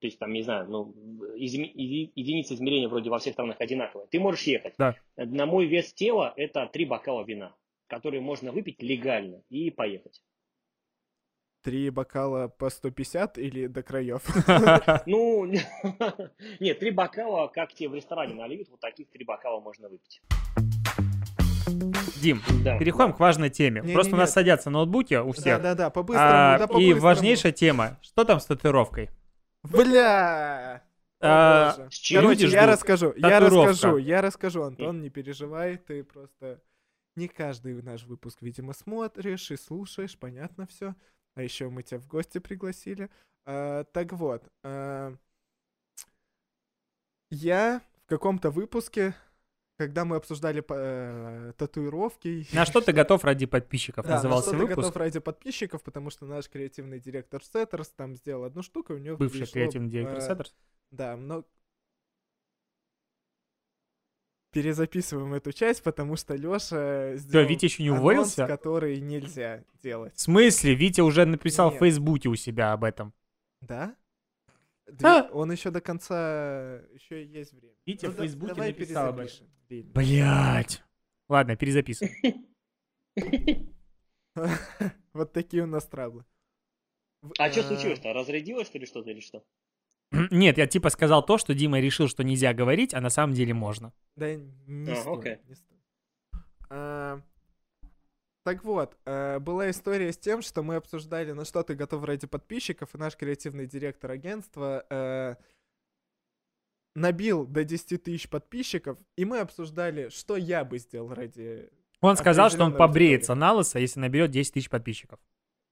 то есть там, не знаю, ну, изме- еди- единица измерения вроде во всех странах одинаковая, ты можешь ехать. Да. На мой вес тела это три бокала вина, которые можно выпить легально и поехать. Три бокала по 150 или до краев? Ну, нет, три бокала, как тебе в ресторане нальют, вот таких три бокала можно выпить. Дим, Да. переходим к важной теме. Не-не-не. Просто у нас садятся ноутбуки у всех. Да-да-да, по-быстрому, А, да и по-быстрому. важнейшая тема. Что там с татуировкой? Бля! А, боже. С чем Короче, я расскажу, я расскажу, я расскажу, Антон, не переживай, ты просто не каждый наш выпуск, видимо, смотришь и слушаешь, понятно все. А еще мы тебя в гости пригласили. А, так вот, а, я в каком-то выпуске, когда мы обсуждали э, татуировки... На что ты готов ради подписчиков? Да, на назывался что ты выпуск. готов ради подписчиков, потому что наш креативный директор Setters там сделал одну штуку, у него Бывший пришло, креативный директор э, Setters. Да, но... Перезаписываем эту часть, потому что Лёша сделал Витя еще не анонс, уволился? который нельзя делать. В смысле? Витя уже написал в Нет. Фейсбуке у себя об этом. Да? А! Две- Он еще до конца... Еще есть время. Витя в да- Фейсбуке давай написал об этом. перезапишем. Блин. Блять. Ладно, перезаписывай. Вот такие у нас траблы. В- А что э, случилось-то? Разрядилось что ли что-то или что? Нет, я типа сказал то, что Дима решил, что нельзя говорить, а на самом деле можно. Да не А, стоит, не стоит. А, Так вот, э, была история с тем, что мы обсуждали, на что ты готов ради подписчиков, и наш креативный директор агентства э, набил до 10 тысяч подписчиков, и мы обсуждали, что я бы сделал ради... Он сказал, что он побреется на лысо, если наберет 10 тысяч подписчиков.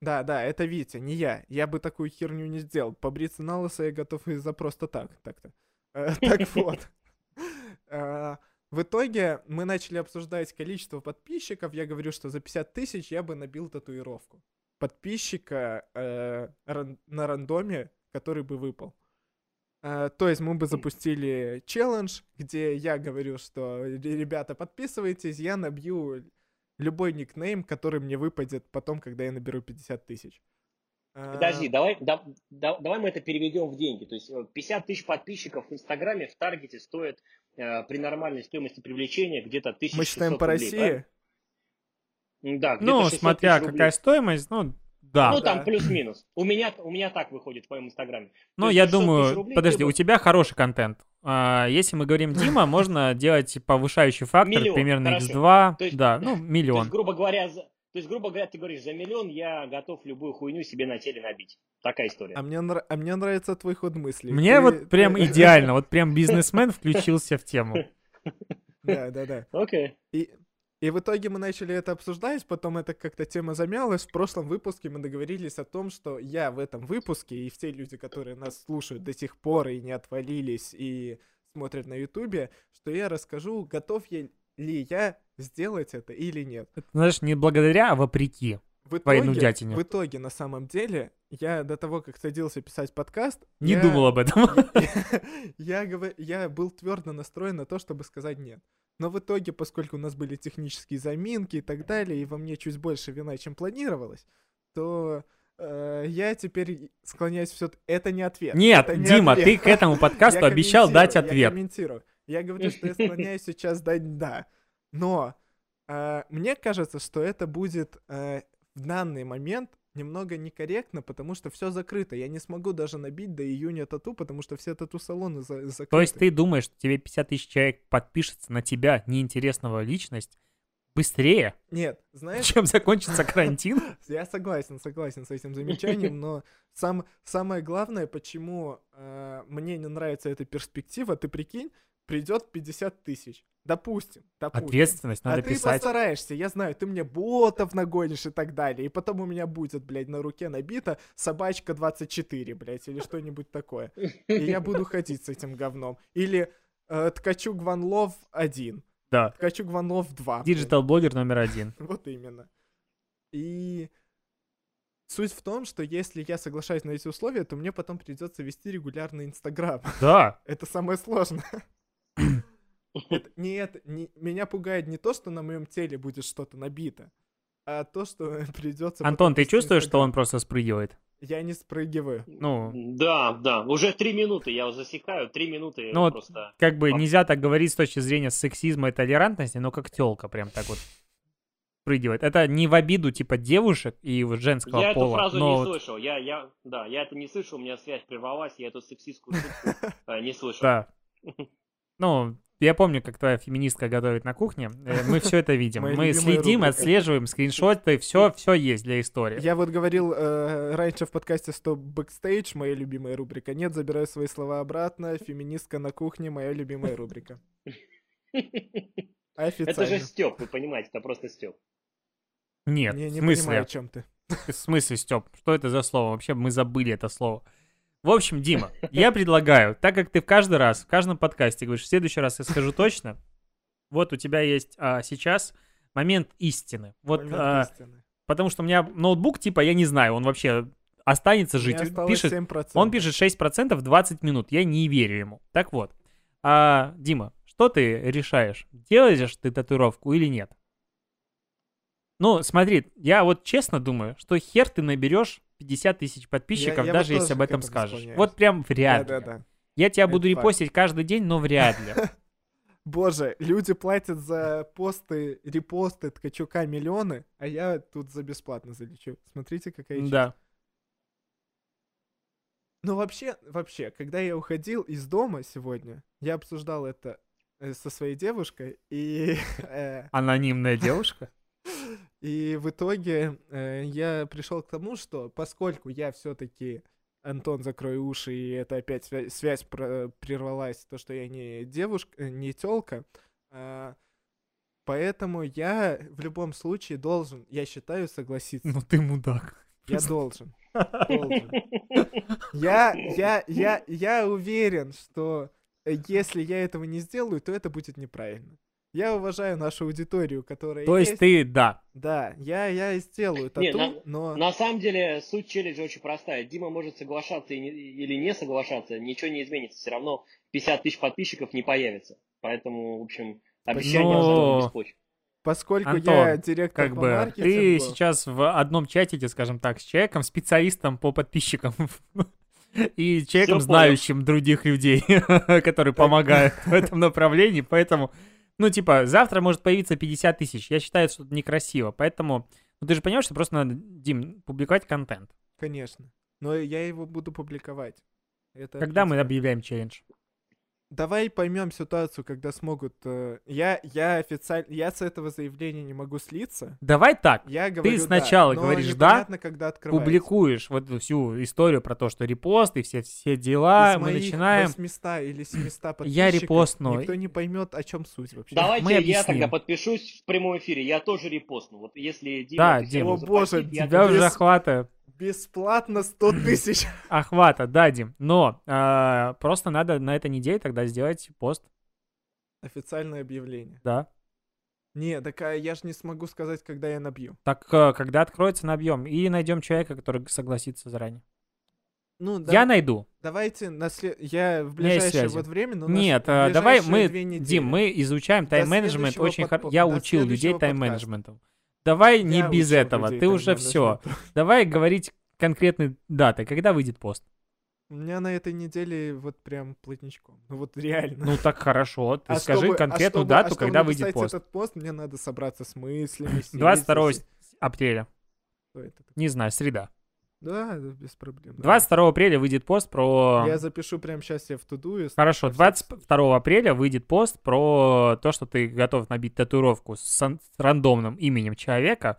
Да, да, это Витя, не я. Я бы такую херню не сделал. Побриться на лысо я готов и за просто так. Так-то. Э, Так вот. Э, В итоге мы начали обсуждать количество подписчиков. Я говорю, что за 50 тысяч я бы набил татуировку. Подписчика э, на рандоме, который бы выпал. То есть мы бы запустили челлендж, где я говорю, что «Ре- ребята, подписывайтесь, я набью любой никнейм, который мне выпадет потом, когда я наберу 50 тысяч. А, Подожди, давай, да- да- давай мы это переведем в деньги. То есть э, 50 тысяч подписчиков в Инстаграме в Таргете стоит э, при нормальной стоимости привлечения где-то 1600 Мы считаем по рублей, России. Да, где-то Ну, 600 смотря рублей. какая стоимость, ну, да. Ну, да. там плюс-минус. У меня, у меня так выходит в твоем Инстаграме. Ну, я 600 тысяч думаю, рублей подожди, у тебя хороший контент. А, если мы говорим Дима, можно делать повышающий фактор Миллион, примерно хорошо. x2. То есть- Да, ну, То миллион. есть, грубо говоря, за, то есть, грубо говоря, ты говоришь, за миллион я готов любую хуйню себе на теле набить. Такая история. А мне, а мне нравится твой ход мысли. Мне Ты- вот прям ты- идеально, вот прям бизнесмен включился в тему. Да, да, да. Окей. И, в итоге мы начали это обсуждать, потом это как-то тема замялась. В прошлом выпуске мы договорились о том, что я в этом выпуске и все люди, которые нас слушают до сих пор и не отвалились и смотрят на ютубе, что я расскажу, готов я ли я сделать это или нет. Это, Знаешь, не благодаря, а вопреки. В итоге, в итоге, на самом деле, я до того, как садился писать подкаст, Не я- думал об этом. я, говор- я был твердо настроен на то, чтобы сказать нет. Но в итоге, поскольку у нас были технические заминки и так далее, и во мне чуть больше вина, чем планировалось, то э, я теперь склоняюсь все... Это не ответ. Нет, не Дима, ответ. ты к этому подкасту обещал дать комментирую, Я ответ. комментирую. Я говорю, что я склоняюсь сейчас дать «да». Но э, мне кажется, что это будет э, в данный момент немного некорректно, потому что все закрыто. Я не смогу даже набить до июня тату, потому что все тату-салоны за- закрыты. То есть ты думаешь, что тебе 50 тысяч человек подпишется на тебя, неинтересного личность, быстрее, Нет, знаешь, чем закончится карантин? я согласен, согласен с этим замечанием, но сам, самое главное, почему э, мне не нравится эта перспектива, ты прикинь, придет 50 тысяч. Допустим, допустим. Ответственность надо а ты писать. постараешься, я знаю, ты мне ботов нагонишь и так далее. И потом у меня будет, блядь, на руке набита собачка 24, блядь, или что-нибудь такое. И я буду ходить с этим говном. Или э, Ткачук one love 1, Да. Ткачук one love 2. Диджитал блогер номер один. Вот именно. И Суть в том, что если я соглашаюсь на эти условия, то мне потом придется вести регулярный Инстаграм. Да. Это самое сложное. Это- не это, не- меня пугает не то, что на моем теле будет что-то набито, а то, что придется... Антон, ты чувствуешь, что он просто спрыгивает? Я не спрыгиваю. Ну, Да, да, уже три минуты, я засекаю, три минуты Ну просто. как бы нельзя так говорить с точки зрения сексизма и толерантности, но как телка прям так вот спрыгивает. Это не в обиду типа девушек и вот женского Я эту пола, фразу но не вот- слышал, я, я, да, я это не слышал, у меня связь прервалась, я эту сексистскую шутку э, не слышал. Да. Ну, я помню, как твоя феминистка готовит на кухне. Э, Мы все это видим. Мы следим, отслеживаем, скриншоты, все, все есть для истории. Я вот говорил э, раньше в подкасте «Стоп Бэкстейдж», моя любимая рубрика. Нет, забираю свои слова обратно. Феминистка на кухне, моя любимая рубрика. Это же стёб, вы понимаете, это просто стёб. Нет, не, в не смысле? понимаю, о чем ты. В смысле, стёб? Что это за слово? Вообще мы забыли это слово. В общем, Дима, я предлагаю, так как ты в каждый раз, в каждом подкасте говоришь, в следующий раз я скажу точно, вот у тебя есть а, сейчас момент истины. Вот, Момент а, истины. потому что у меня ноутбук, типа, я не знаю, он вообще останется жить. Пишет, 7%. он пишет 6% 20 минут. Я не верю ему. Так вот, а, Дима, что ты решаешь? Делаешь ты татуировку или нет? Ну, смотри, я вот честно думаю, что хер ты наберешь 50 тысяч подписчиков, я вот даже если об этом скажешь. склоняюсь. Вот прям вряд ли. Да-да-да. Я тебя Это буду факт. репостить каждый день, но вряд ли. Боже, люди платят за посты, репосты Ткачука миллионы, а я тут за бесплатно залечу. Смотрите, какая честь. Да. Ну, вообще, вообще, когда я уходил из дома сегодня, я обсуждал это э, со своей девушкой, и, э, Анонимная девушка. И в итоге э, я пришел к тому, что поскольку я все-таки Антон, закрой уши, и это опять свя- связь про- прервалась, то, что я не девушка, э, не телка, поэтому я в любом случае должен, я считаю, согласиться. Ну ты мудак. Я должен. Должен. Я, я, я, я уверен, что э, если я этого не сделаю, то это будет неправильно. Я уважаю нашу аудиторию, которая То есть ты, да. Да, я, я сделаю Не, тату, на- но... На самом деле, суть челленджа очень простая. Дима может соглашаться и не- или не соглашаться, ничего не изменится. Все равно 50 тысяч подписчиков не появится. Поэтому, в общем, обещание Но- без почвы. Поскольку Антон, я директор Как по бы ты маркетингу... сейчас в одном чатике, скажем так, с человеком, специалистом по подписчикам. И человеком, знающим других людей, которые помогают в этом направлении. Поэтому, ну, типа, завтра может появиться 50 тысяч. Я считаю, что это некрасиво. Поэтому, ну, ты же понимаешь, что просто надо, Дим, публиковать контент. Конечно. Но я его буду публиковать. Это Когда мы объявляем челлендж? Давай поймем ситуацию, когда смогут... э, Я, я официально... Я с этого заявления не могу слиться. Давай так. Я говорю да, сначала но говоришь непонятно, когда открывается. Публикуешь вот эту всю историю про то, что репост и все, все дела. Из Мы моих начинаем. 800 или 700 подписчиков Я репостну. Никто не поймет, о чем суть вообще. Давайте мы я объясним. тогда подпишусь в прямом эфире. Я тоже репостну. Вот если Дима Да, это всем Дим. О, боже, я Тебя уже охвата, Бесплатно 100 тысяч. охвата, да, Дим. Но а, просто надо на этой неделе тогда сделать пост, Официальное объявление. да. Не, так а я же не смогу сказать, когда я набью. Так, а, когда откроется, набьем. И найдем человека, который согласится заранее. Ну, да- Я найду. давайте на след- я в ближайшее вот время, но Нет, в давай мы. Дим, мы изучаем тайм-менеджмент очень хорошо. Я до учил людей тайм-менеджменту. Давай не без этого. Ты уже все. Давай говорить конкретные даты. Когда выйдет пост? У меня на этой неделе вот прям плотничком. Ну вот реально. Ну так хорошо. Ты А скажи чтобы- а конкретную чтобы- дату, а чтобы когда выйдет пост. этот пост, мне надо собраться с мыслями. сесть 22 здесь. апреля. Не знаю, среда. Да, без проблем. да. 22 апреля выйдет пост про... Я запишу прямо сейчас себе в to-do. Хорошо, 22 апреля выйдет пост про то, что ты готов набить татуировку с, ан- с рандомным именем человека,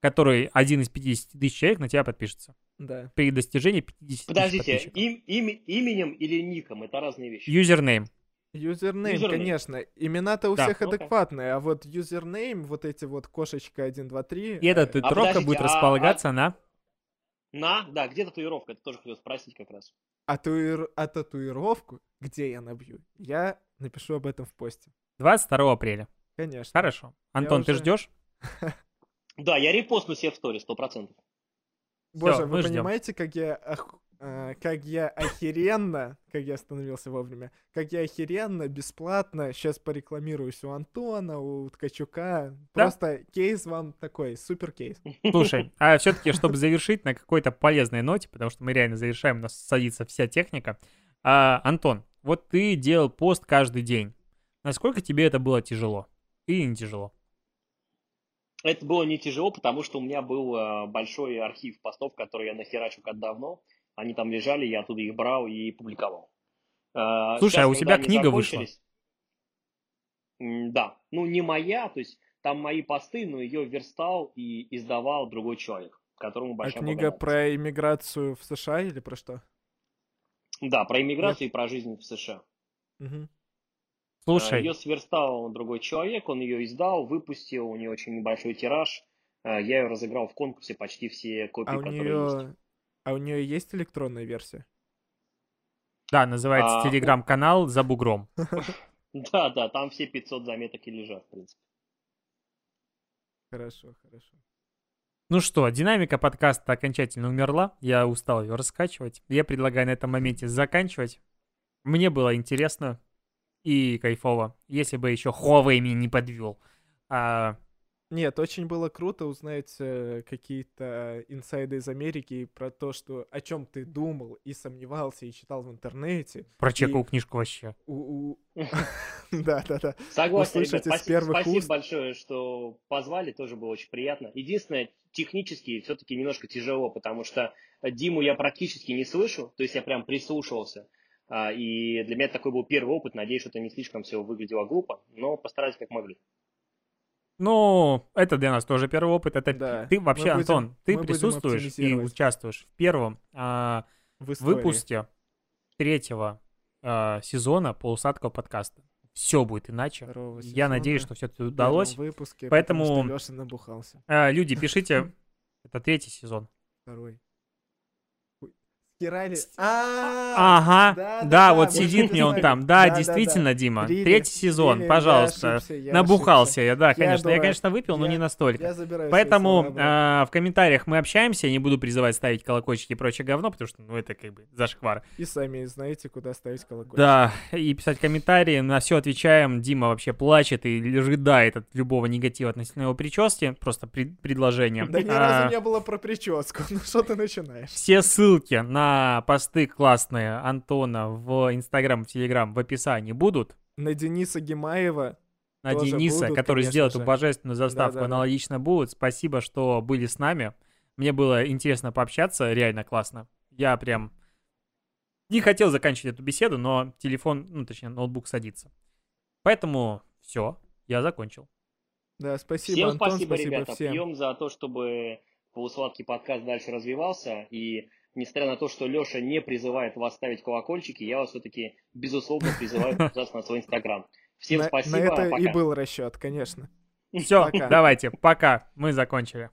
который один из 50 тысяч человек на тебя подпишется. Да. При достижении 50 тысяч Подождите, подписчиков. им, им- именем или ником это разные вещи. Юзернейм. Юзернейм, конечно. Имена-то у Да. всех адекватные, а вот юзернейм, вот эти вот кошечка 1, 2, 3. И эта э, татуировка подождите, будет а- располагаться на... На, да, где татуировка? Это тоже хотел спросить как раз. а, туир- а татуировку, где я набью, я напишу об этом в посте. 22 апреля. Конечно. Хорошо. Антон, ты уже- ждешь? Да, я репостну себе в сторе, сто процентов. Боже, мы вы ждем. понимаете, как я, ох- э, как я охеренно, как я остановился вовремя, как я охеренно, бесплатно сейчас порекламируюсь у Антона, у Ткачука. Просто кейс вам такой, супер кейс. Слушай, а все-таки, чтобы завершить на какой-то полезной ноте, потому что мы реально завершаем, у нас садится вся техника. А, Антон, вот ты делал пост каждый день. Насколько тебе это было тяжело? Или не тяжело? Это было не тяжело, потому что у меня был э, большой архив постов, которые я нахерачил как давно. Они там лежали, я оттуда их брал и публиковал. Э, Слушай, сейчас, а у тебя книга вышла? Да, ну не моя, то есть там мои посты, но ее верстал и издавал другой человек, которому А большая книга благодарность. про иммиграцию в США или про что? Да, про иммиграцию и про жизнь в США. Мгм. Слушай, Ее сверстал другой человек, он ее издал, выпустил, у нее очень небольшой тираж. Э, Я ее разыграл в конкурсе почти все копии, А у которые есть. А у нее есть электронная версия? да, называется а, телеграм-канал «За бугром». Да, да, там все 500 заметок и лежат, в принципе. Хорошо, хорошо. Ну что, динамика подкаста окончательно умерла. Я устал ее раскачивать. Я предлагаю на этом моменте заканчивать. Мне было интересно и кайфово, если бы еще Huawei меня не подвел. А, Нет, очень было круто узнать э, какие-то инсайды из Америки про то, что о чем ты думал и сомневался и читал в интернете. прочекал книжку вообще. У- у- Да, да, да. Согласен, ребят, из спасибо, спасибо большое, что позвали, тоже было очень приятно. Единственное, технически все-таки немножко тяжело, потому что Диму я практически не слышу, то есть я прям прислушивался. А, И для меня такой был первый опыт, надеюсь, что это не слишком все выглядело глупо, но постарались как могли. Ну, это для нас тоже первый опыт. Это Да. ты вообще, Мы будем- Антон, ты присутствуешь и участвуешь в первом а, В истории. выпуске третьего а, сезона полусадкого подкаста. Все будет иначе. Второго Я надеюсь, что все-таки в удалось. выпуске, Поэтому- потому что Лёша набухался. А, люди, пишите. Это третий сезон. Второй. Стирали. А, Ага, да, да, да, вот сидит мне он там. Да, действительно, Дима. Третий сезон, пожалуйста. Набухался я, да, конечно. Я, конечно, выпил, но не настолько. Поэтому а, в комментариях мы общаемся, я не буду призывать ставить колокольчики и прочее говно, потому что, ну, это как бы зашквар. И сами знаете, куда ставить колокольчик. Да, и писать комментарии, на все отвечаем. Дима вообще плачет и рыдает от любого негатива относительно его прически, просто пред- предложение. Да ни А, разу не было про прическу. Ну что ты начинаешь? Все ссылки на посты классные Антона в Инстаграм, в Телеграм в описании будут. На Дениса Гимаева. На Тоже Дениса, будут, который сделал же. эту божественную заставку, Да-да-да. аналогично будут. Спасибо, что были с нами. Мне было интересно пообщаться, реально классно. Я прям не хотел заканчивать эту беседу, но телефон, ну точнее ноутбук садится. Поэтому все, я закончил. Да, спасибо, всем Антон, спасибо, спасибо ребята. всем. Пьем за то, чтобы полусладкий подкаст дальше развивался. И несмотря на то, что Леша не призывает вас ставить колокольчики, я вас все-таки, безусловно, призываю подписаться на свой инстаграм. Всем на, спасибо, на это пока. и был расчет, конечно. Все, Пока. давайте, пока, мы закончили.